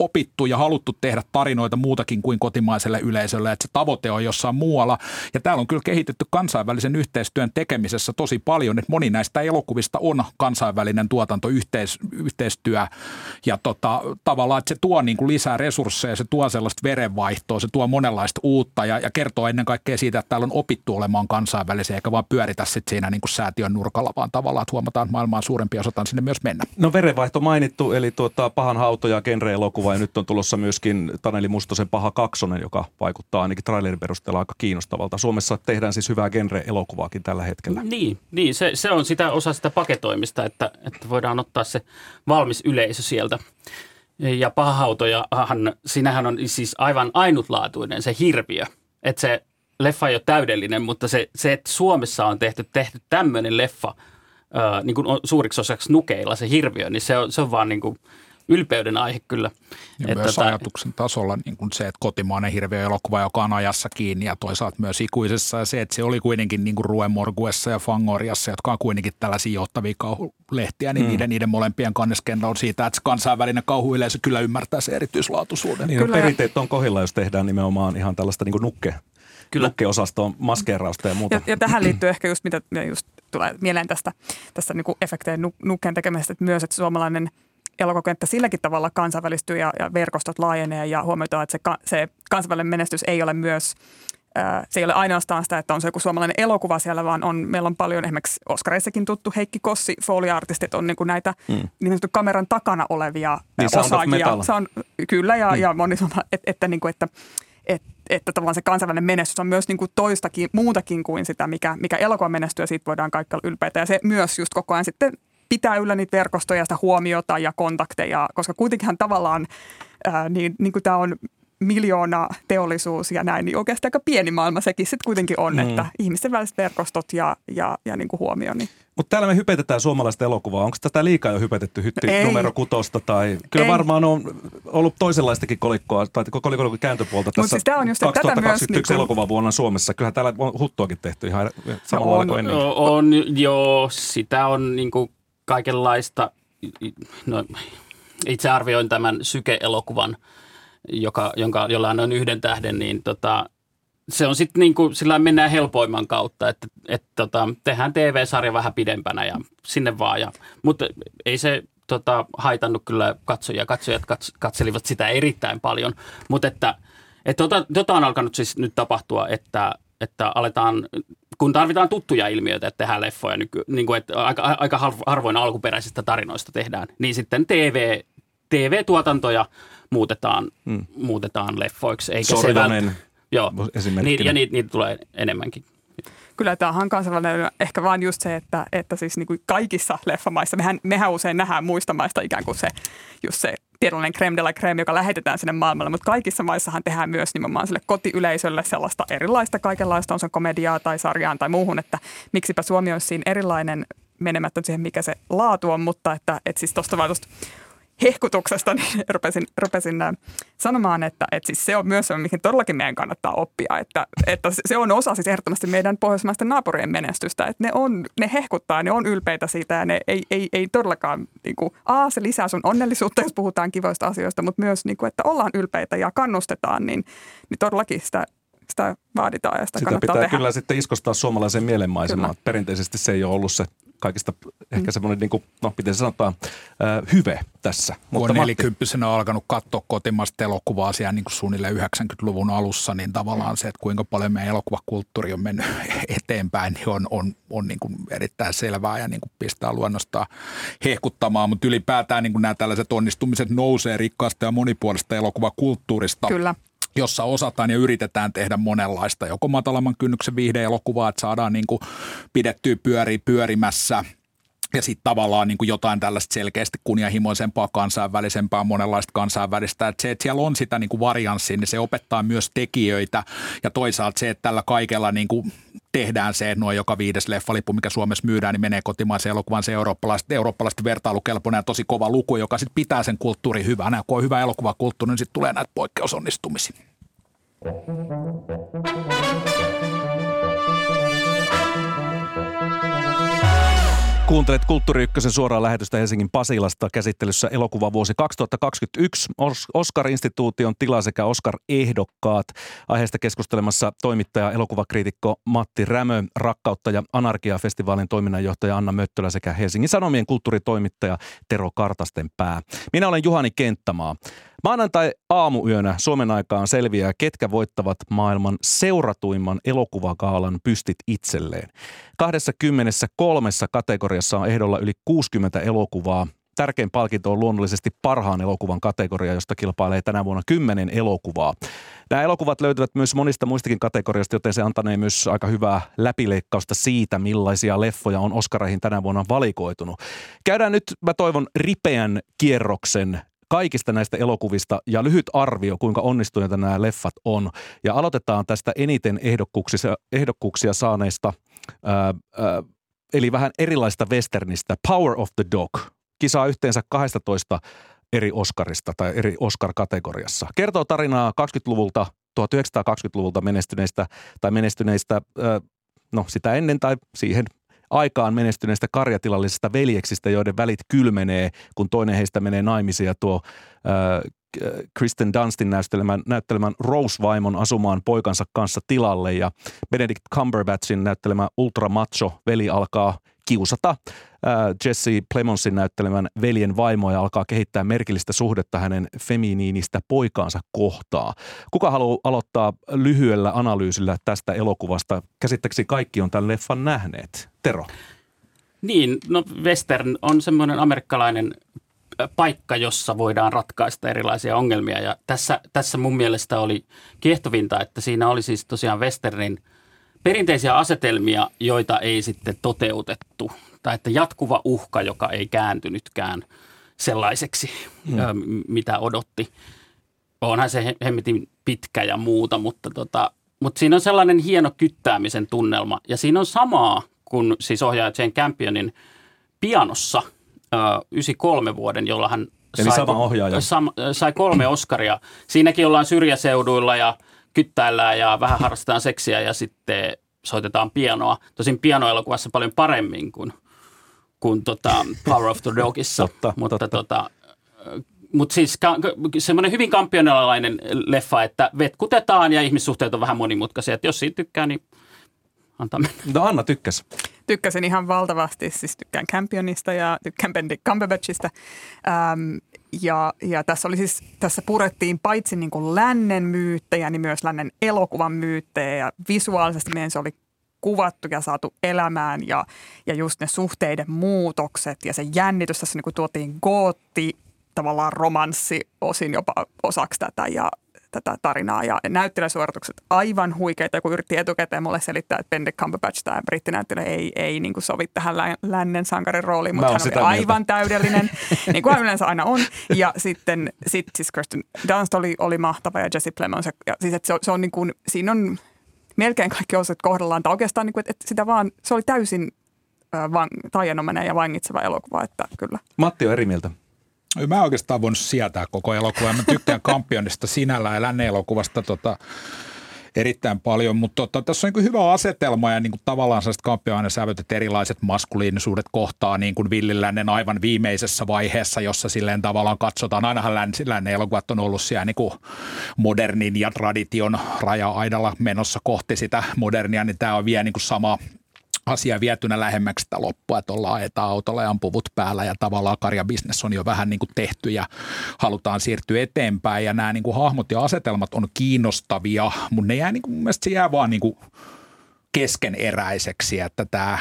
opittu ja haluttu tehdä tarinoita muutakin kuin kotimaiselle yleisölle, että se tavoite on jossain muualla. Ja täällä on kyllä kehitetty kansainvälisen yhteistyön tekemisessä tosi paljon, että moni näistä elokuvista on kansainvälinen tuotantoyhteistyö ja tota, tavallaan, että se tuo niin kuin lisää resursseja, se tuo sellaista verenvaihtoa, se tuo monenlaista uutta ja, ja kertoo ennen kaikkea siitä, että täällä on opittu olemaan kansainvälisiä, eikä vaan pyöritä sit siinä niin kuin säätiön nurkalla, vaan tavallaan, että huomataan, että maailma on suurempi osataan sinne myös mennä. No verenvaihto mainittu, eli tuota, pahan hautoja genre-elokuva ja nyt on tulossa myöskin Taneli Mustosen Paha kaksonen, joka vaikuttaa ainakin trailerin perusteella aika kiinnostavalta. Suomessa tehdään siis hyvää genre-elokuvaakin tällä hetkellä. Niin, niin se, se on sitä osa sitä paketoimista, että, että voidaan ottaa se valmis yleisö sieltä. Ja pahahautojahan, sinähän on siis aivan ainutlaatuinen se hirviö. Että se leffa ei ole täydellinen, mutta se, se että Suomessa on tehty, tehty tämmöinen leffa, ää, niin kuin suuriksi osaksi nukeilla se hirviö, niin se on, se on vaan niin kuin – ylpeyden aihe kyllä. Ja että myös tämä... ajatuksen tasolla niin kuin se, että kotimainen hirveä elokuva, joka on ajassa kiinni ja toisaalta myös ikuisessa ja se, että se oli kuitenkin niin kuin Ruemorguessa ja Fangoriassa, jotka on kuitenkin tällaisia johtavia kauhulehtiä, niin mm. niiden, niiden molempien kanneskenda on siitä, että kansainvälinen kauhuyleisö kyllä ymmärtää se erityislaatuisuuden. Niin, kyllä. perinteet on kohilla, jos tehdään nimenomaan ihan tällaista niin kuin nukke, Kyllä. nukkeosastoon maskeerausta ja muuta. Ja, ja tähän liittyy ehkä just mitä just tulee mieleen tästä, tästä niin efektejä nukkeen tekemisestä, että myös, että suomalainen – elokokenttä silläkin tavalla kansainvälistyy ja, ja verkostot laajenee ja huomioidaan, että se, se kansainvälinen menestys ei ole myös se ei ole ainoastaan sitä, että on se joku suomalainen elokuva siellä, vaan on, meillä on paljon esimerkiksi Oskareissakin tuttu Heikki Kossi, fooliartistit on niin kuin näitä mm. niin kameran takana olevia niin, osaajia. Sound kyllä, ja, mm. ja moni sanoo, että, että, niin kuin, että, että että tavallaan se kansainvälinen menestys on myös niin kuin toistakin, muutakin kuin sitä, mikä, mikä elokuva menestyy, ja siitä voidaan kaikki olla ylpeitä. Ja se myös just koko ajan sitten pitää yllä niitä verkostoja, sitä huomiota ja kontakteja, koska kuitenkinhan tavallaan ää, niin, niin kuin tämä on miljoona teollisuus ja näin, niin oikeastaan aika pieni maailma sekin sitten kuitenkin on, mm. että ihmisten väliset verkostot ja, ja, ja niin kuin huomio. Niin. Mutta täällä me hypetetään suomalaista elokuvaa. Onko tätä liikaa jo hypetetty hytti Ei. numero kutosta? Tai, kyllä Ei. varmaan on ollut toisenlaistakin kolikkoa tai kolikon kääntöpuolta tässä siis on just, 2021 niin kuin... elokuvavuonna Suomessa. Kyllähän täällä on huttuakin tehty ihan samalla no on, kuin ennen. On, joo, sitä on niin kuin kaikenlaista, no, itse arvioin tämän syke-elokuvan, joka, jonka, jolla on yhden tähden, niin tota, se on sitten niin kuin, sillä mennään helpoimman kautta, että, että tota, tehdään TV-sarja vähän pidempänä ja sinne vaan. Ja, mutta ei se tota, haitannut kyllä katsojia. Katsojat kats, katselivat sitä erittäin paljon, mutta että Et tota, tota on alkanut siis nyt tapahtua, että, että aletaan, kun tarvitaan tuttuja ilmiöitä, että tehdään leffoja, nyky, niin kuin, että aika, aika harvoin alkuperäisistä tarinoista tehdään, niin sitten TV, TV-tuotantoja muutetaan, hmm. muutetaan leffoiksi. Eikä Sorjonen se Joo, niin, ja niitä, niitä tulee enemmänkin kyllä tämä on kansainvälinen ehkä vaan just se, että, että siis niin kuin kaikissa leffamaissa, mehän, mehän usein nähdään muista maista ikään kuin se, just se tietynlainen creme de la creme, joka lähetetään sinne maailmalle, mutta kaikissa maissahan tehdään myös nimenomaan sille kotiyleisölle sellaista erilaista kaikenlaista, on se komediaa tai sarjaan tai muuhun, että miksipä Suomi olisi siinä erilainen menemättä siihen, mikä se laatu on, mutta että, että siis tuosta vaan hehkutuksesta, niin rupesin, rupesin äh, sanomaan, että, että siis se on myös se, mihin todellakin meidän kannattaa oppia, että, että se on osa siis ehdottomasti meidän pohjoismaisten naapurien menestystä, että ne, on, ne hehkuttaa, ne on ylpeitä siitä ja ne ei, ei, ei todellakaan, niin kuin, a, se lisää sun onnellisuutta, jos puhutaan kivoista asioista, mutta myös, niin kuin, että ollaan ylpeitä ja kannustetaan, niin, niin todellakin sitä sitä vaaditaan ja sitä, sitä pitää tehdä. kyllä sitten iskostaa suomalaisen mielenmaisemaan. Perinteisesti se ei ole ollut se kaikista ehkä mm. semmoinen, niin kuin, no miten se sanotaan, äh, hyve tässä. Mutta Kun nelikymppisenä on alkanut katsoa kotimaista elokuvaa siellä niin kuin suunnilleen 90-luvun alussa, niin tavallaan se, että kuinka paljon meidän elokuvakulttuuri on mennyt eteenpäin, niin on, on, on niin kuin erittäin selvää ja niin kuin pistää luonnosta hehkuttamaan. Mutta ylipäätään niin kuin nämä tällaiset onnistumiset nousee rikkaasta ja monipuolista elokuvakulttuurista. Kyllä jossa osataan ja yritetään tehdä monenlaista, joko matalamman kynnyksen viihdeelokuvaa, että saadaan niin kuin pidettyä pyöri pyörimässä – ja sitten tavallaan niin kuin jotain tällaista selkeästi kunnianhimoisempaa, kansainvälisempää, monenlaista kansainvälistä. Että se, että siellä on sitä niin kuin varianssia, niin se opettaa myös tekijöitä. Ja toisaalta se, että tällä kaikella niin kuin tehdään se, että noin joka viides leffalippu, mikä Suomessa myydään, niin menee kotimaisen elokuvan se eurooppalaisesti, eurooppalaisesti vertailukelpoinen ja tosi kova luku, joka sitten pitää sen kulttuurin hyvänä. Ja kun on hyvä elokuvakulttuuri, niin sitten tulee näitä poikkeusonnistumisia. Kuuntelet Kulttuuri Ykkösen suoraan lähetystä Helsingin Pasilasta käsittelyssä elokuva vuosi 2021. Oscar-instituution tila sekä Oscar-ehdokkaat. Aiheesta keskustelemassa toimittaja elokuvakriitikko Matti Rämö, Rakkautta ja Anarkia-festivaalin toiminnanjohtaja Anna Möttölä sekä Helsingin Sanomien kulttuuritoimittaja Tero Kartasten pää. Minä olen Juhani Kenttämaa. Maanantai aamuyönä Suomen aikaan selviää, ketkä voittavat maailman seuratuimman elokuvakaalan pystit itselleen. 23 kategoriassa on ehdolla yli 60 elokuvaa. Tärkein palkinto on luonnollisesti parhaan elokuvan kategoria, josta kilpailee tänä vuonna 10 elokuvaa. Nämä elokuvat löytyvät myös monista muistakin kategoriasta, joten se antanee myös aika hyvää läpileikkausta siitä, millaisia leffoja on Oscareihin tänä vuonna valikoitunut. Käydään nyt, mä toivon, ripeän kierroksen kaikista näistä elokuvista ja lyhyt arvio, kuinka onnistuneita nämä leffat on. Ja aloitetaan tästä eniten ehdokkuuksia, ehdokkuuksia saaneista, ää, ää, eli vähän erilaista westernistä. Power of the Dog kisaa yhteensä 12 eri Oscarista tai eri Oscar-kategoriassa. Kertoo tarinaa 20-luvulta, 1920-luvulta menestyneistä tai menestyneistä, no sitä ennen tai siihen aikaan menestyneistä karjatilallisista veljeksistä, joiden välit kylmenee, kun toinen heistä menee naimisiin ja tuo äh, Kristen Dunstin näyttelemän, näyttelemän Rose-vaimon asumaan poikansa kanssa tilalle. Ja Benedict Cumberbatchin näyttelemä ultra macho veli alkaa kiusata Jesse Plemonsin näyttelemän veljen vaimoja alkaa kehittää merkillistä suhdetta hänen feminiinistä poikaansa kohtaa. Kuka haluaa aloittaa lyhyellä analyysillä tästä elokuvasta? Käsittääkseni kaikki on tämän leffan nähneet. Tero. Niin, no western on semmoinen amerikkalainen paikka, jossa voidaan ratkaista erilaisia ongelmia. Ja tässä, tässä mun mielestä oli kiehtovinta, että siinä oli siis tosiaan westernin perinteisiä asetelmia, joita ei sitten toteutettu tai että jatkuva uhka, joka ei kääntynytkään sellaiseksi, mm. ö, mitä odotti. Onhan se hemmetin pitkä ja muuta, mutta, tota, mutta siinä on sellainen hieno kyttäämisen tunnelma. Ja siinä on samaa kuin siis ohjaaja Jane Campionin pianossa ö, 93 vuoden, jolla hän Eli sai, sama ohjaaja. Sam, sai kolme Oscaria. Siinäkin ollaan syrjäseuduilla ja kyttäillään ja vähän harrastetaan seksiä ja sitten soitetaan pianoa. Tosin pianoelokuvassa paljon paremmin kuin – kuin tota Power of the Dogissa. totta, mutta totta. Tota, mutta siis semmoinen hyvin kampionalainen leffa, että vetkutetaan ja ihmissuhteet on vähän monimutkaisia. Että jos siitä tykkää, niin antaa mennä. No Anna tykkäs. Tykkäsin ihan valtavasti, siis tykkään Campionista ja tykkään Benedict Cumberbatchista. Ähm, ja, ja tässä oli siis, tässä purettiin paitsi niin kuin lännen myyttejä, niin myös lännen elokuvan myyttejä ja visuaalisesti meidän se oli kuvattu ja saatu elämään ja, ja just ne suhteiden muutokset ja se jännitys tässä niin kuin tuotiin gootti tavallaan romanssi osin jopa osaksi tätä ja tätä tarinaa ja näyttelijäsuoritukset aivan huikeita, kun yritti etukäteen mulle selittää, että Benedict Cumberbatch, tämä brittinäyttelijä, ei, ei niin kuin sovi tähän lännen sankarin rooliin, mutta hän oli aivan täydellinen, niin kuin yleensä aina on. Ja sitten sit, siis Kirsten Dunst oli, oli mahtava ja Jesse Plemons. Ja, siis, että se, se on niin kuin, siinä on melkein kaikki osat kohdallaan, tai oikeastaan niin kuin, että, että sitä vaan, se oli täysin van, taianomainen ja vangitseva elokuva, että kyllä. Matti on eri mieltä. Mä oikeastaan voinut sietää koko elokuvaa. Mä tykkään kampionista sinällään ja lännen elokuvasta tota, erittäin paljon, mutta tota, tässä on niin hyvä asetelma ja niin kuin tavallaan sellaiset kampioaine sävytet erilaiset maskuliinisuudet kohtaa niin kuin villilännen aivan viimeisessä vaiheessa, jossa silleen tavallaan katsotaan, ainahan lännen elokuvat on ollut siellä niin kuin modernin ja tradition raja-aidalla menossa kohti sitä modernia, niin tämä on vielä niin kuin sama asia vietynä lähemmäksi sitä loppua, että ollaan ajetaan autolla ja ampuvut päällä ja tavallaan karjabisnes on jo vähän niin kuin tehty ja halutaan siirtyä eteenpäin. Ja nämä niin kuin hahmot ja asetelmat on kiinnostavia, mutta ne jää niin kuin, mun mielestä se jää vaan niin kuin keskeneräiseksi, että tämä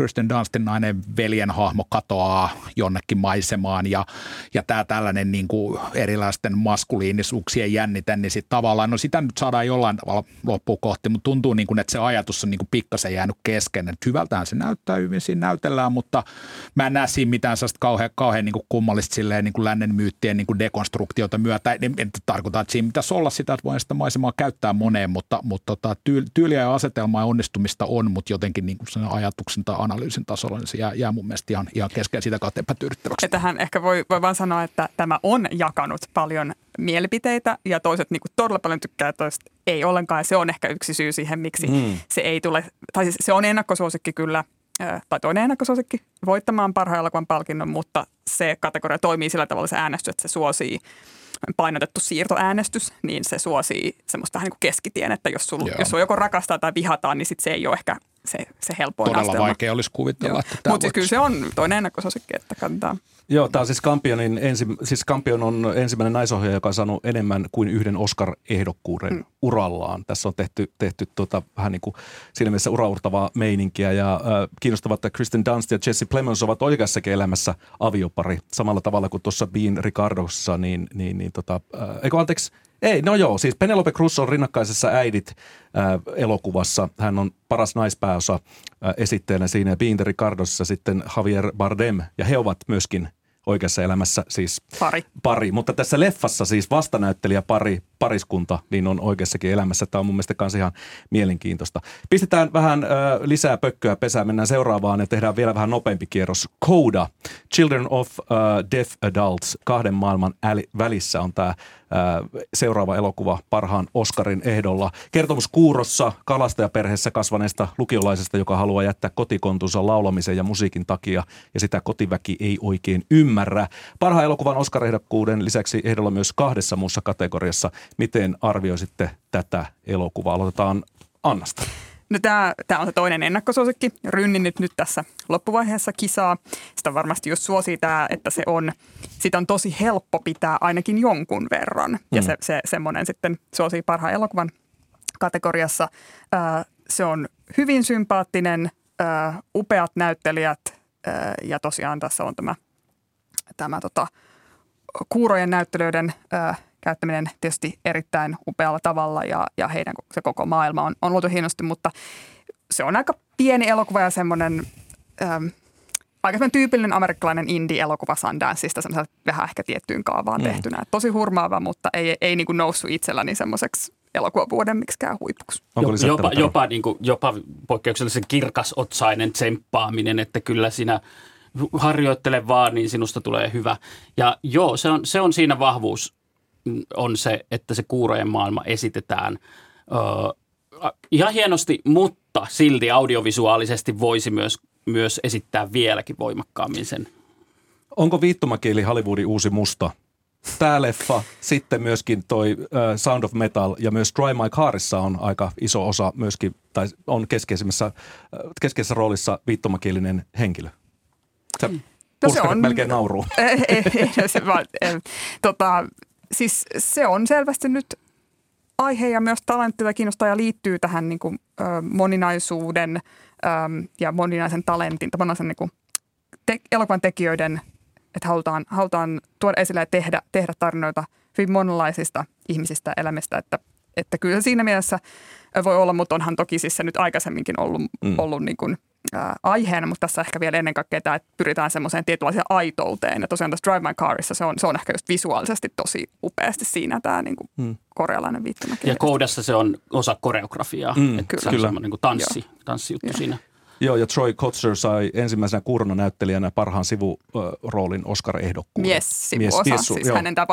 Kirsten Dunstin nainen veljen hahmo katoaa jonnekin maisemaan ja, ja tämä tällainen niin kuin erilaisten maskuliinisuuksien jännite, niin sitten tavallaan, no sitä nyt saadaan jollain tavalla loppuun kohti, mutta tuntuu niin kuin, että se ajatus on niin kuin pikkasen jäänyt kesken, että hyvältään se näyttää hyvin, siinä näytellään, mutta mä en näe siinä mitään sellaista kauhean, kauhean niin kuin kummallista silleen niin kuin lännen myyttien niin kuin dekonstruktiota myötä, en, en tarkoita, että siinä pitäisi olla sitä, että voi sitä maisemaa käyttää moneen, mutta, mutta tota, tyyliä ja asetelmaa ja onnistumista on, mutta jotenkin niin kuin sen ajatuksen tai analyysin tasolla, niin se jää, jää mun mielestä ihan, ihan kesken sitä kautta epätyydyttäväksi. Tähän ehkä voi, voi vaan sanoa, että tämä on jakanut paljon mielipiteitä ja toiset niin kuin todella paljon tykkää, toiset ei ollenkaan. Ja se on ehkä yksi syy siihen, miksi mm. se ei tule, tai siis se on ennakkosuosikki kyllä, tai toinen ennakkosuosikki voittamaan parhaan elokuvan palkinnon, mutta se kategoria toimii sillä tavalla se äänestys, että se suosii painotettu siirtoäänestys, niin se suosii semmoista vähän niin kuin keskitien, että jos, sul, jos on joko rakastaa tai vihataan, niin sit se ei ole ehkä se, se helpoin Todella astelma. vaikea olisi kuvitella, Joo. että Mutta siis kyllä se on toinen ennakkosuosikki, että katsotaan. Joo, tämä on siis Campionin ensi, siis Campion on ensimmäinen naisohjaaja, joka on saanut enemmän kuin yhden Oscar-ehdokkuuden mm. urallaan. Tässä on tehty, tehty tota, vähän niin kuin siinä mielessä uraurtavaa meininkiä ja äh, kiinnostavaa, että Kristen Dunst ja Jesse Plemons ovat oikeassakin elämässä aviopari samalla tavalla kuin tuossa Bean Ricardossa, niin, niin, niin tota, äh, eikö anteeksi, ei, no joo, siis Penelope Cruz on rinnakkaisessa äidit äh, elokuvassa. Hän on paras naispääosa äh, esittäjänä siinä ja Ricardossa sitten Javier Bardem ja he ovat myöskin oikeassa elämässä siis pari. pari. Mutta tässä leffassa siis vastanäyttelijä pari, pariskunta, niin on oikeassakin elämässä. Tämä on mun mielestä myös ihan mielenkiintoista. Pistetään vähän ö, lisää pökköä pesään, mennään seuraavaan ja tehdään vielä vähän nopeampi kierros. Coda, Children of uh, Deaf Adults, kahden maailman äli, välissä on tämä seuraava elokuva parhaan Oscarin ehdolla. Kertomus Kuurossa kalastajaperheessä kasvaneesta lukiolaisesta, joka haluaa jättää kotikontunsa laulamisen ja musiikin takia, ja sitä kotiväki ei oikein ymmärrä. Parhaan elokuvan Oscar-ehdokkuuden lisäksi ehdolla myös kahdessa muussa kategoriassa. Miten arvioisitte tätä elokuvaa? Aloitetaan Annasta. No tämä, tämä on se toinen ennakkosuosikki. Rynnin nyt, nyt tässä loppuvaiheessa kisaa. Sitä varmasti jos suosii tämä, että se on, sitä on tosi helppo pitää ainakin jonkun verran. Ja mm. se, se semmoinen sitten suosii parhaan elokuvan kategoriassa. Ää, se on hyvin sympaattinen, ää, upeat näyttelijät ää, ja tosiaan tässä on tämä, tämä tota, kuurojen näyttelijöiden ää, käyttäminen tietysti erittäin upealla tavalla ja, ja heidän se koko maailma on, on luotu hienosti, mutta se on aika pieni elokuva ja semmoinen ähm, aika tyypillinen amerikkalainen indie-elokuva Sundanceista, semmoisella vähän ehkä tiettyyn kaavaan mm. tehtynä. Tosi hurmaava, mutta ei, ei niin kuin noussut itselläni semmoiseksi elokuvavuoden miksikään huipuksi. Onko jopa, jopa, niin kuin, jopa poikkeuksellisen kirkasotsainen tsemppaaminen, että kyllä siinä harjoittele vaan, niin sinusta tulee hyvä. Ja joo, se on, se on siinä vahvuus on se, että se kuurojen maailma esitetään ö, ihan hienosti, mutta silti audiovisuaalisesti voisi myös, myös esittää vieläkin voimakkaammin sen. Onko viittomakieli Hollywoodin uusi musta? tämä leffa, sitten myöskin toi uh, Sound of Metal ja myös Dry My Carissa on aika iso osa myöskin, tai on keskeisimmässä, keskeisessä roolissa viittomakielinen henkilö. Sä no se on, melkein nauruu. Ei, ei, se vaan, tota, siis se on selvästi nyt aihe ja myös talentti, jota kiinnostaa ja liittyy tähän niin kuin, ö, moninaisuuden ö, ja moninaisen talentin, moninaisen niin kuin, te, elokuvan tekijöiden, että halutaan, halutaan tuoda esille ja tehdä, tehdä tarinoita hyvin monenlaisista ihmisistä elämistä, että, että kyllä siinä mielessä voi olla, mutta onhan toki siis se nyt aikaisemminkin ollut, mm. ollut niin kuin, aiheena, mutta tässä ehkä vielä ennen kaikkea tämä, että pyritään semmoiseen tietynlaiseen aitouteen. Ja tosiaan tässä Drive My Carissa se on, se on ehkä just visuaalisesti tosi upeasti siinä tämä niin kuin mm. korealainen viittomakieli. Ja koodassa se on osa koreografiaa, mm, että kyllä. se on semmoinen niin tanssi, tanssijuttu Joo. siinä. Joo, ja Troy Kotzer sai ensimmäisenä Kurno-näyttelijänä parhaan sivuroolin Oscar-ehdokkuuden. Mies, sivuosa. Mies, siis joo. hänen tämä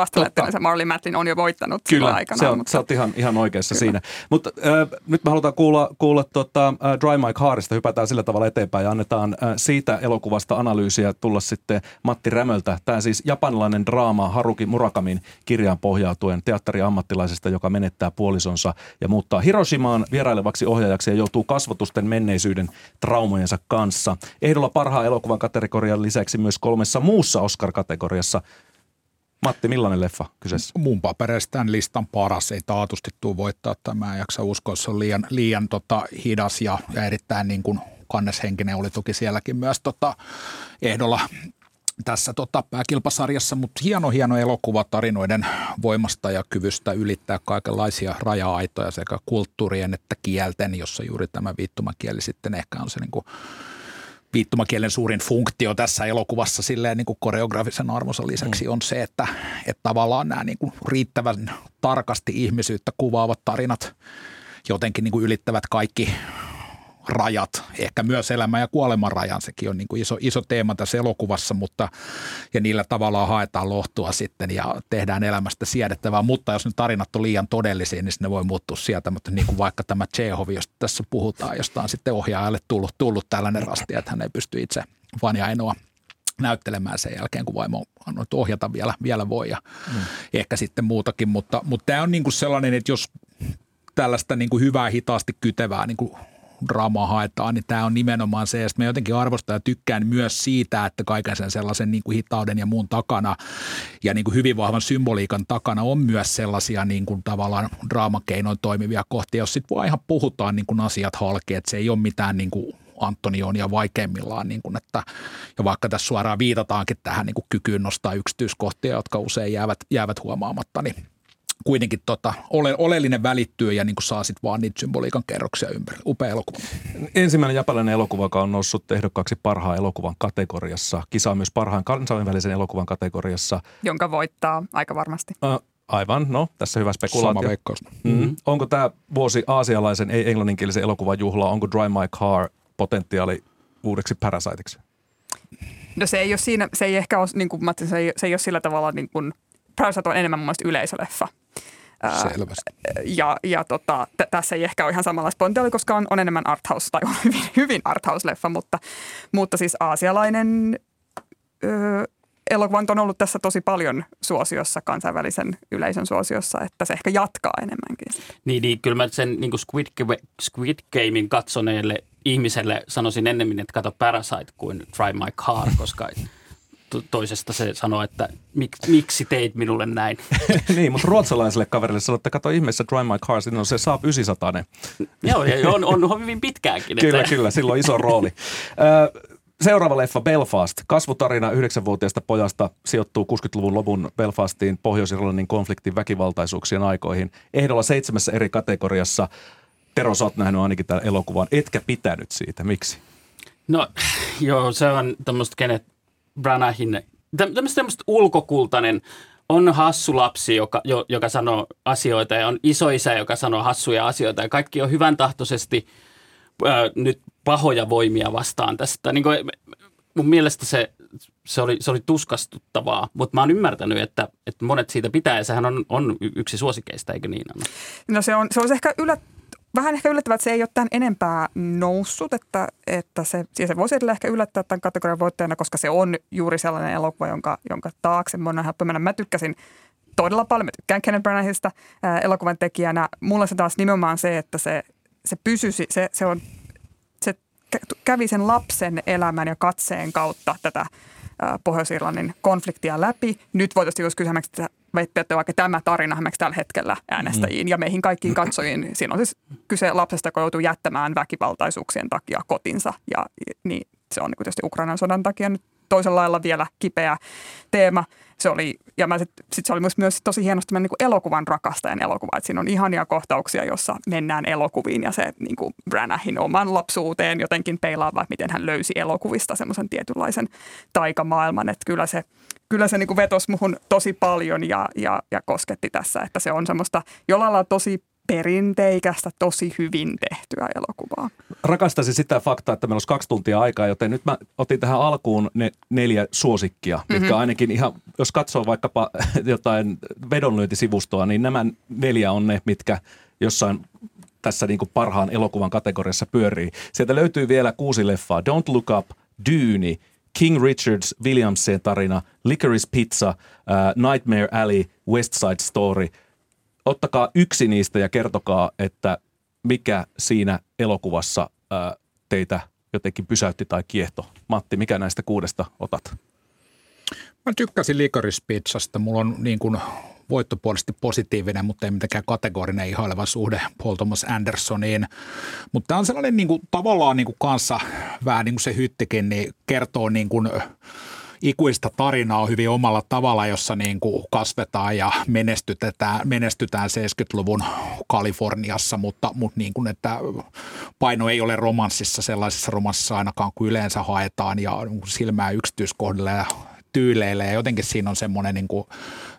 Marley Matlin on jo voittanut Kyllä, aikana. se on, mutta... sä oot ihan, ihan oikeassa Kyllä. siinä. Mutta äh, nyt me halutaan kuulla, kuulla tota, äh, Dry My Carista, hypätään sillä tavalla eteenpäin ja annetaan äh, siitä elokuvasta analyysiä tulla sitten Matti Rämöltä. Tämä siis japanilainen draama Haruki Murakamin kirjaan pohjautuen teatteriammattilaisesta, joka menettää puolisonsa ja muuttaa Hiroshimaan vierailevaksi ohjaajaksi ja joutuu kasvotusten menneisyyden tra- traumojensa kanssa. Ehdolla parhaan elokuvan kategorian lisäksi myös kolmessa muussa Oscar-kategoriassa. Matti, millainen leffa kyseessä? Mun papereista tämän listan paras. Ei taatusti tule voittaa tämä. En jaksa uskoa, se on liian, liian tota, hidas ja, ja erittäin niin kuin kanneshenkinen oli toki sielläkin myös tota, ehdolla tässä tota, pääkilpasarjassa, mutta hieno hieno elokuva tarinoiden voimasta ja kyvystä ylittää kaikenlaisia raja-aitoja sekä kulttuurien että kielten, jossa juuri tämä viittomakieli sitten ehkä on se niin kuin viittomakielen suurin funktio tässä elokuvassa silleen niin kuin koreografisen arvonsa lisäksi mm. on se, että, että tavallaan nämä niin kuin riittävän tarkasti ihmisyyttä kuvaavat tarinat jotenkin niin kuin ylittävät kaikki rajat, ehkä myös elämän ja kuoleman rajan, sekin on niin kuin iso, iso teema tässä elokuvassa, mutta ja niillä tavalla haetaan lohtua sitten ja tehdään elämästä siedettävää, mutta jos ne tarinat on liian todellisia, niin ne voi muuttua sieltä, mutta niin kuin vaikka tämä Chekhov, josta tässä puhutaan, josta on sitten ohjaajalle tullut, tullut tällainen rasti, että hän ei pysty itse vaan ja ainoa näyttelemään sen jälkeen, kun vaimo on ohjata vielä, vielä voi. Ja mm. ehkä sitten muutakin, mutta, mutta tämä on niin kuin sellainen, että jos tällaista niin kuin hyvää hitaasti kytevää niin kuin draamaa haetaan, niin tämä on nimenomaan se, että me jotenkin arvostan ja tykkään myös siitä, että kaiken sen sellaisen niin kuin hitauden ja muun takana ja niin kuin hyvin vahvan symboliikan takana on myös sellaisia niin kuin tavallaan draamakeinoin toimivia kohtia, jos sitten vaan ihan puhutaan niin kuin asiat halki, että se ei ole mitään niin kuin Antonionia vaikeimmillaan, niin kuin että, ja vaikka tässä suoraan viitataankin tähän niin kuin kykyyn nostaa yksityiskohtia, jotka usein jäävät, jäävät huomaamatta, niin kuitenkin tota, ole, oleellinen välittyy ja niin kuin saa sitten vaan niitä symboliikan kerroksia ympäri. Upea elokuva. Ensimmäinen japanilainen elokuva, joka on noussut ehdokkaaksi parhaan elokuvan kategoriassa. Kisaa myös parhaan kansainvälisen elokuvan kategoriassa. Jonka voittaa aika varmasti. Äh, aivan, no tässä hyvä spekulaatio. Sama veikkaus. Mm-hmm. Onko tämä vuosi aasialaisen, ei englanninkielisen elokuvan juhla, onko Drive My Car potentiaali uudeksi Parasiteiksi? No se ei ole siinä, se ei ehkä ole, niin kuin, se ei, se ei ole sillä tavalla niin kuin, Parasite on enemmän mun mielestä yleisöleffa. Selvästi. Ja, ja tota, t- tässä ei ehkä ole ihan samanlaista potentiaalia, koska on, on enemmän arthouse tai on hyvin, hyvin arthouse-leffa, mutta, mutta siis aasialainen ö, elokuva on ollut tässä tosi paljon suosiossa, kansainvälisen yleisön suosiossa, että se ehkä jatkaa enemmänkin. Niin, niin kyllä mä sen niin Squid, Squid Gamein katsoneelle ihmiselle sanoisin ennemmin, että kato Parasite kuin Try My Car, koska toisesta se sanoo, että Mik, miksi teit minulle näin. niin, mutta ruotsalaiselle kaverille sanoo, että kato ihmeessä Drive My Car, siinä on se Saab 900. Joo, ja on, on, on hyvin pitkäänkin. kyllä, että... kyllä, sillä on iso rooli. Seuraava leffa Belfast. Kasvutarina yhdeksänvuotiaasta pojasta sijoittuu 60-luvun lopun Belfastiin Pohjois-Irlannin konfliktin väkivaltaisuuksien aikoihin. Ehdolla seitsemässä eri kategoriassa. Tero, sä oot nähnyt ainakin tämän elokuvan. Etkä pitänyt siitä. Miksi? No joo, se on tämmöistä Kenneth Branahin, tämmöistä ulkokultainen, on hassu lapsi, joka, jo, joka sanoo asioita ja on isoisä, joka sanoo hassuja asioita ja kaikki on hyvän tahtoisesti ää, nyt pahoja voimia vastaan tästä. Niin kuin, mun mielestä se, se, oli, se oli tuskastuttavaa, mutta mä oon ymmärtänyt, että, että monet siitä pitää ja sehän on, on yksi suosikeista, eikö niin? No se on, se on ehkä yllät, vähän ehkä yllättävää, että se ei ole tämän enempää noussut, että, että se, se voisi edelleen ehkä yllättää tämän kategorian voittajana, koska se on juuri sellainen elokuva, jonka, jonka taakse on helppo mennä. Mä tykkäsin todella paljon, mä tykkään Kenneth Branaghista ää, elokuvan tekijänä. Mulla se taas nimenomaan se, että se, se pysyisi, se, se, on, se kävi sen lapsen elämän ja katseen kautta tätä Pohjois-Irlannin konfliktia läpi. Nyt voitaisiin jos kysyä, että että vaikka tämä tarina hämäksi tällä hetkellä äänestäjiin mm. ja meihin kaikkiin katsojiin. Siinä on siis kyse lapsesta, joka joutuu jättämään väkivaltaisuuksien takia kotinsa ja niin se on niin tietysti Ukrainan sodan takia nyt toisella lailla vielä kipeä teema. Se oli, ja mä sit, sit se oli myös, myös tosi hienosti niin kuin elokuvan rakastajan elokuva. Et siinä on ihania kohtauksia, jossa mennään elokuviin ja se niin kuin Branahin oman lapsuuteen jotenkin peilaa, miten hän löysi elokuvista semmoisen tietynlaisen taikamaailman. Että kyllä se, kyllä se niin kuin vetosi muhun tosi paljon ja, ja, ja kosketti tässä, että se on semmoista jollain lailla tosi perinteikästä, tosi hyvin tehtyä elokuvaa. Rakastaisin sitä faktaa, että meillä olisi kaksi tuntia aikaa, joten nyt mä otin tähän alkuun ne neljä suosikkia, mm-hmm. mitkä ainakin ihan, jos katsoo vaikkapa jotain vedonlyöntisivustoa, niin nämä neljä on ne, mitkä jossain tässä niin kuin parhaan elokuvan kategoriassa pyörii. Sieltä löytyy vielä kuusi leffaa. Don't Look Up, Dune, King Richards, Williamsen tarina, Licorice Pizza, uh, Nightmare Alley, West Side Story – ottakaa yksi niistä ja kertokaa, että mikä siinä elokuvassa ää, teitä jotenkin pysäytti tai kiehto. Matti, mikä näistä kuudesta otat? Mä tykkäsin likorispizzasta. Mulla on niin kuin voittopuolisesti positiivinen, mutta ei mitenkään kategorinen ihaileva suhde Paul Thomas Andersoniin. Mutta tämä on sellainen niin kuin, tavallaan niin kuin kanssa vähän niin kuin se hyttikin, niin kertoo niin kuin, ikuista tarinaa hyvin omalla tavalla, jossa niin kuin kasvetaan ja menestytetään, menestytään 70-luvun Kaliforniassa, mutta, mutta niin kuin, että paino ei ole romanssissa sellaisessa romanssissa ainakaan kuin yleensä haetaan ja silmää yksityiskohdilla ja tyyleillä ja jotenkin siinä on semmoinen niin kuin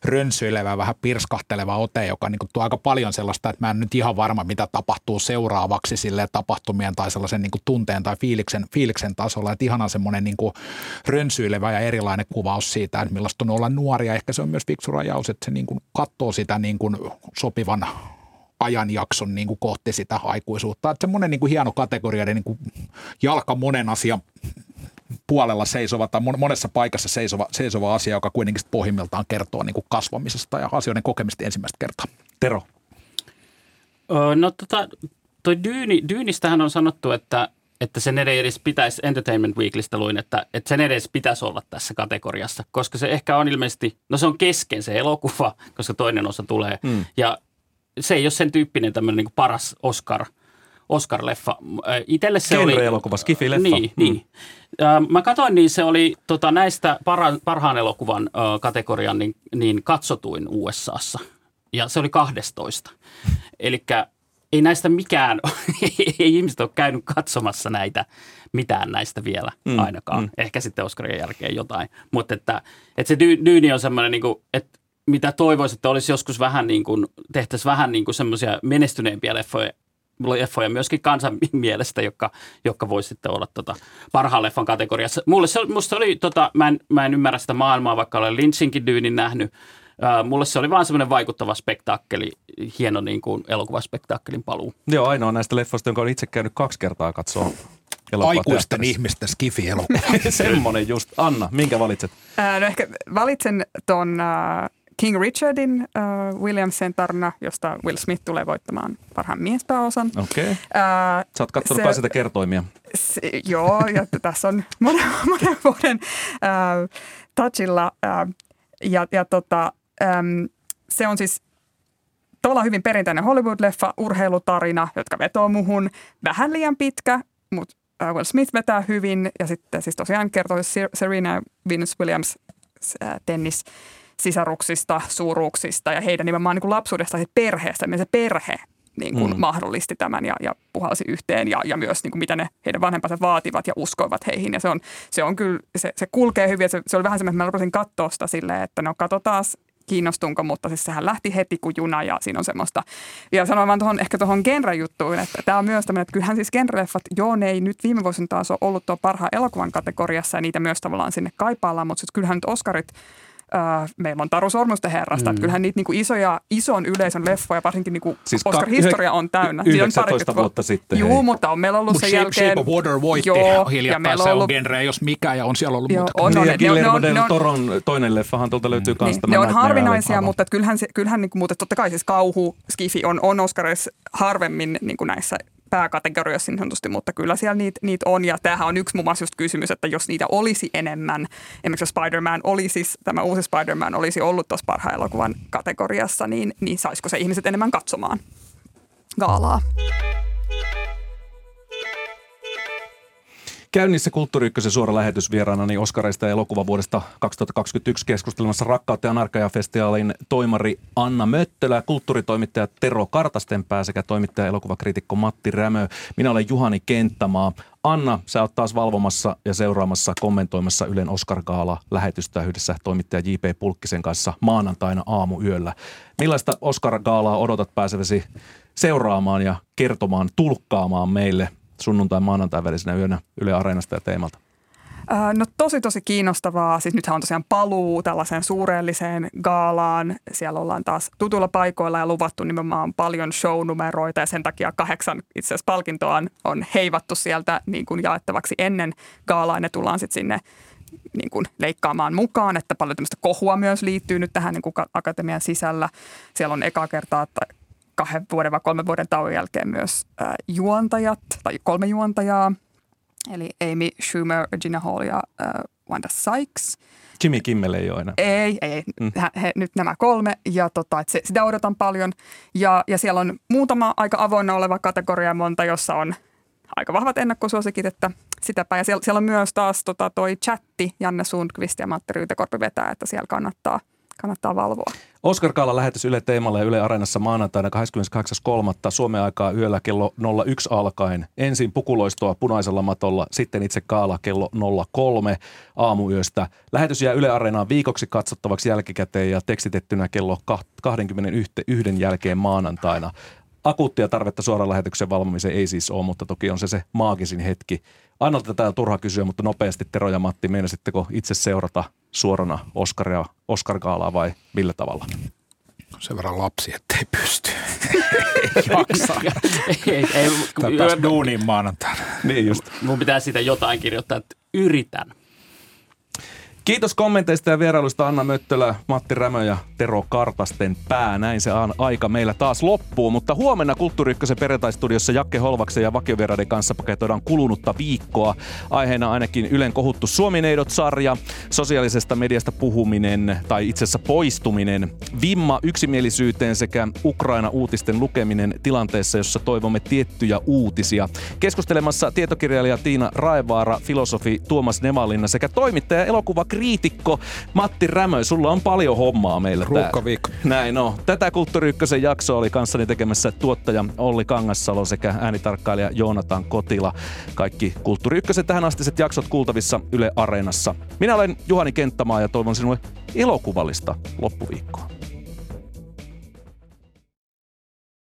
rönsyilevä, vähän pirskahteleva ote, joka niin kuin tuo aika paljon sellaista, että mä en nyt ihan varma, mitä tapahtuu seuraavaksi sille tapahtumien tai sellaisen niin kuin tunteen tai fiiliksen, fiiliksen tasolla. Että ihana semmoinen niin kuin rönsyilevä ja erilainen kuvaus siitä, että millaista on olla nuoria. Ehkä se on myös fiksu rajaus, että se niin kuin katsoo sitä niin kuin sopivan ajanjakson niin kuin kohti sitä aikuisuutta. Että semmoinen niin kuin hieno kategoria, niin kuin jalka monen asian puolella seisova tai monessa paikassa seisova, seisova asia, joka kuitenkin pohjimmiltaan kertoo niin kuin kasvamisesta ja asioiden kokemista ensimmäistä kertaa. Tero. No tota, toi Dyyni, Dyynistähän on sanottu, että, että sen edes pitäisi, Entertainment Weeklistä luin, että, että sen edes pitäisi olla tässä kategoriassa, koska se ehkä on ilmeisesti, no se on kesken se elokuva, koska toinen osa tulee. Hmm. Ja se ei ole sen tyyppinen tämmöinen niin paras Oscar – Oscar-leffa. Itelle se oli... elokuva Skifi-leffa. Niin, mm. niin. Mä katsoin, niin se oli tota, näistä para, parhaan elokuvan uh, kategorian niin, niin katsotuin USAssa. Ja se oli 12. Eli ei näistä mikään, ei ihmiset ole käynyt katsomassa näitä, mitään näistä vielä mm, ainakaan. Mm. Ehkä sitten Oscarien jälkeen jotain. Mutta että, että se Dyyni on semmoinen, niin kuin, että mitä toivoisin, että olisi joskus vähän niin kuin, tehtäisiin vähän niin kuin semmoisia menestyneempiä leffoja leffoja myöskin kansan mielestä, jotka, jotka voisi sitten olla tota parhaan leffan kategoriassa. Mulle se, musta oli, tota, mä, en, mä en ymmärrä sitä maailmaa, vaikka olen Lynchinkin dyynin nähnyt. Mulle se oli vaan semmoinen vaikuttava spektaakkeli, hieno niin kuin elokuvaspektaakkelin paluu. Joo, ainoa näistä leffoista, jonka olen itse käynyt kaksi kertaa katsoa Aikuisten ihmisten skifi-elokuva. Semmoinen just. Anna, minkä valitset? Ää, no ehkä valitsen ton äh, King Richardin uh, Williamsen tarina, josta Will Smith tulee voittamaan parhaan miespääosan. Okei. Okay. Uh, Sä oot katsonut se, sitä kertoimia. Se, joo, ja tässä on monen, monen vuoden uh, touchilla. Uh, ja ja tota, um, se on siis tavallaan hyvin perinteinen Hollywood-leffa, urheilutarina, jotka vetoo muhun. Vähän liian pitkä, mutta Will Smith vetää hyvin. Ja sitten siis tosiaan kertoo Serena Venus Williams tennis sisaruksista, suuruuksista ja heidän nimenomaan niin kuin lapsuudesta ja perheestä, miten se perhe niin kuin mm. mahdollisti tämän ja, ja puhalsi yhteen ja, ja myös niin kuin mitä ne heidän vanhempansa vaativat ja uskoivat heihin. Ja se on, se on kyllä, se, se kulkee hyvin. Se, se oli vähän semmoinen, että mä rupesin katsoa sitä silleen, että no katsotaan kiinnostunko, mutta siis sehän lähti heti kuin juna ja siinä on semmoista. Ja sanoin vaan tuohon, ehkä tuohon genre-juttuun, että tämä on myös tämmöinen, että kyllähän siis genre-leffat, joo ne ei nyt viime vuosina taas ole ollut tuo parhaan elokuvan kategoriassa ja niitä myös tavallaan sinne kaipaillaan, mutta siis kyllähän nyt Oscarit Äh, meillä on Taru Sormusten herrasta. Mm. Että kyllähän niitä niinku isoja, ison yleisön leffoja, varsinkin niinku siis Oscar-historia on täynnä. Y- 19 vuotta sitten. Juu, mutta on meillä ollut Mut sen shape, jälkeen... Shape of Water voitti joo, hiljattain, se on ollut... genre, jos mikä, ja on siellä ollut joo, muuta. On, on, niin, ja Guillermo del Toron toinen leffahan tuolta löytyy mm. niin, Ne on harvinaisia, mutta kyllähän, kyllähän niin kuin, mutta totta kai siis kauhu, skifi on, on Oscarissa harvemmin niin kuin näissä pääkategorioissa niin sanotusti, mutta kyllä siellä niitä, niitä on. Ja tämähän on yksi muun muassa just kysymys, että jos niitä olisi enemmän, esimerkiksi Spider-Man olisi, tämä uusi Spider-Man olisi ollut tuossa parhaan elokuvan kategoriassa, niin, niin saisiko se ihmiset enemmän katsomaan gaalaa? Käynnissä Kulttuuri suora lähetys vieraana niin Oskareista ja elokuvavuodesta 2021 keskustelemassa Rakkautta ja Narkaja-festiaalin toimari Anna Möttölä, kulttuuritoimittaja Tero Kartastenpää sekä toimittaja elokuvakriitikko Matti Rämö. Minä olen Juhani Kenttämaa. Anna, sä oot taas valvomassa ja seuraamassa, kommentoimassa Ylen Oscar Gaala lähetystä yhdessä toimittaja J.P. Pulkkisen kanssa maanantaina aamuyöllä. Millaista Oscar Gaalaa odotat pääseväsi seuraamaan ja kertomaan, tulkkaamaan meille sunnuntai maanantai välisenä yönä Yle Areenasta ja Teemalta? No tosi tosi kiinnostavaa. Siis nythän on tosiaan paluu tällaiseen suureelliseen gaalaan. Siellä ollaan taas tutuilla paikoilla ja luvattu nimenomaan paljon shownumeroita ja sen takia kahdeksan itse asiassa palkintoa on, on heivattu sieltä niin kuin jaettavaksi ennen gaalaa ne tullaan sitten sinne niin kuin leikkaamaan mukaan, että paljon tämmöistä kohua myös liittyy nyt tähän niin kuin akatemian sisällä. Siellä on eka kertaa kahden vuoden vai kolmen vuoden tauon jälkeen myös äh, juontajat tai kolme juontajaa, eli Amy Schumer, Regina Hall ja äh, Wanda Sykes. Jimmy Kimmel ei ole enää. Ei, ei. Mm. He, he, nyt nämä kolme ja tota, et se, sitä odotan paljon. Ja, ja siellä on muutama aika avoinna oleva kategoria monta, jossa on aika vahvat ennakkosuosikit, että sitäpä. Ja siellä, siellä on myös taas tota, toi chatti, Janne Sundqvist ja Matti Ryytekorpi vetää, että siellä kannattaa – kannattaa valvoa. Oscar Kaala lähetys Yle Teemalla ja Yle Areenassa maanantaina 28.3. Suomen aikaa yöllä kello 01 alkaen. Ensin pukuloistoa punaisella matolla, sitten itse Kaala kello 03 aamuyöstä. Lähetys jää Yle Areenaan viikoksi katsottavaksi jälkikäteen ja tekstitettynä kello 21 jälkeen maanantaina. Akuuttia tarvetta suoran lähetyksen valvomiseen ei siis ole, mutta toki on se se maagisin hetki. Ainoa tätä on turha kysyä, mutta nopeasti Tero ja Matti, meinasitteko itse seurata suorana Oscaria, Oscar-gaalaa vai millä tavalla? Sen verran lapsi, ettei pysty. ei jaksa. ei, ei, ei, duuniin maanantaina. Niin just. Mun pitää siitä jotain kirjoittaa, että yritän. Kiitos kommenteista ja vierailusta Anna Möttölä, Matti Rämö ja Tero Kartasten pää. Näin se aika meillä taas loppuu, mutta huomenna Kulttuuri Ykkösen perjantaistudiossa Jakke Holvaksen ja vakiovieraiden kanssa paketoidaan kulunutta viikkoa. Aiheena ainakin Ylen kohuttu Suomineidot-sarja, sosiaalisesta mediasta puhuminen tai itse asiassa poistuminen, vimma yksimielisyyteen sekä Ukraina-uutisten lukeminen tilanteessa, jossa toivomme tiettyjä uutisia. Keskustelemassa tietokirjailija Tiina Raevaara, filosofi Tuomas Nemalinna sekä toimittaja elokuva kriitikko Matti Rämö. Sulla on paljon hommaa meillä Ruuhkaviikko. Näin on. Tätä Kulttuuri Ykkösen jakso oli kanssani tekemässä tuottaja Olli Kangassalo sekä äänitarkkailija Joonatan Kotila. Kaikki Kulttuuri Ykkösen tähän astiset jaksot kuultavissa Yle Areenassa. Minä olen Juhani Kenttämaa ja toivon sinulle elokuvallista loppuviikkoa.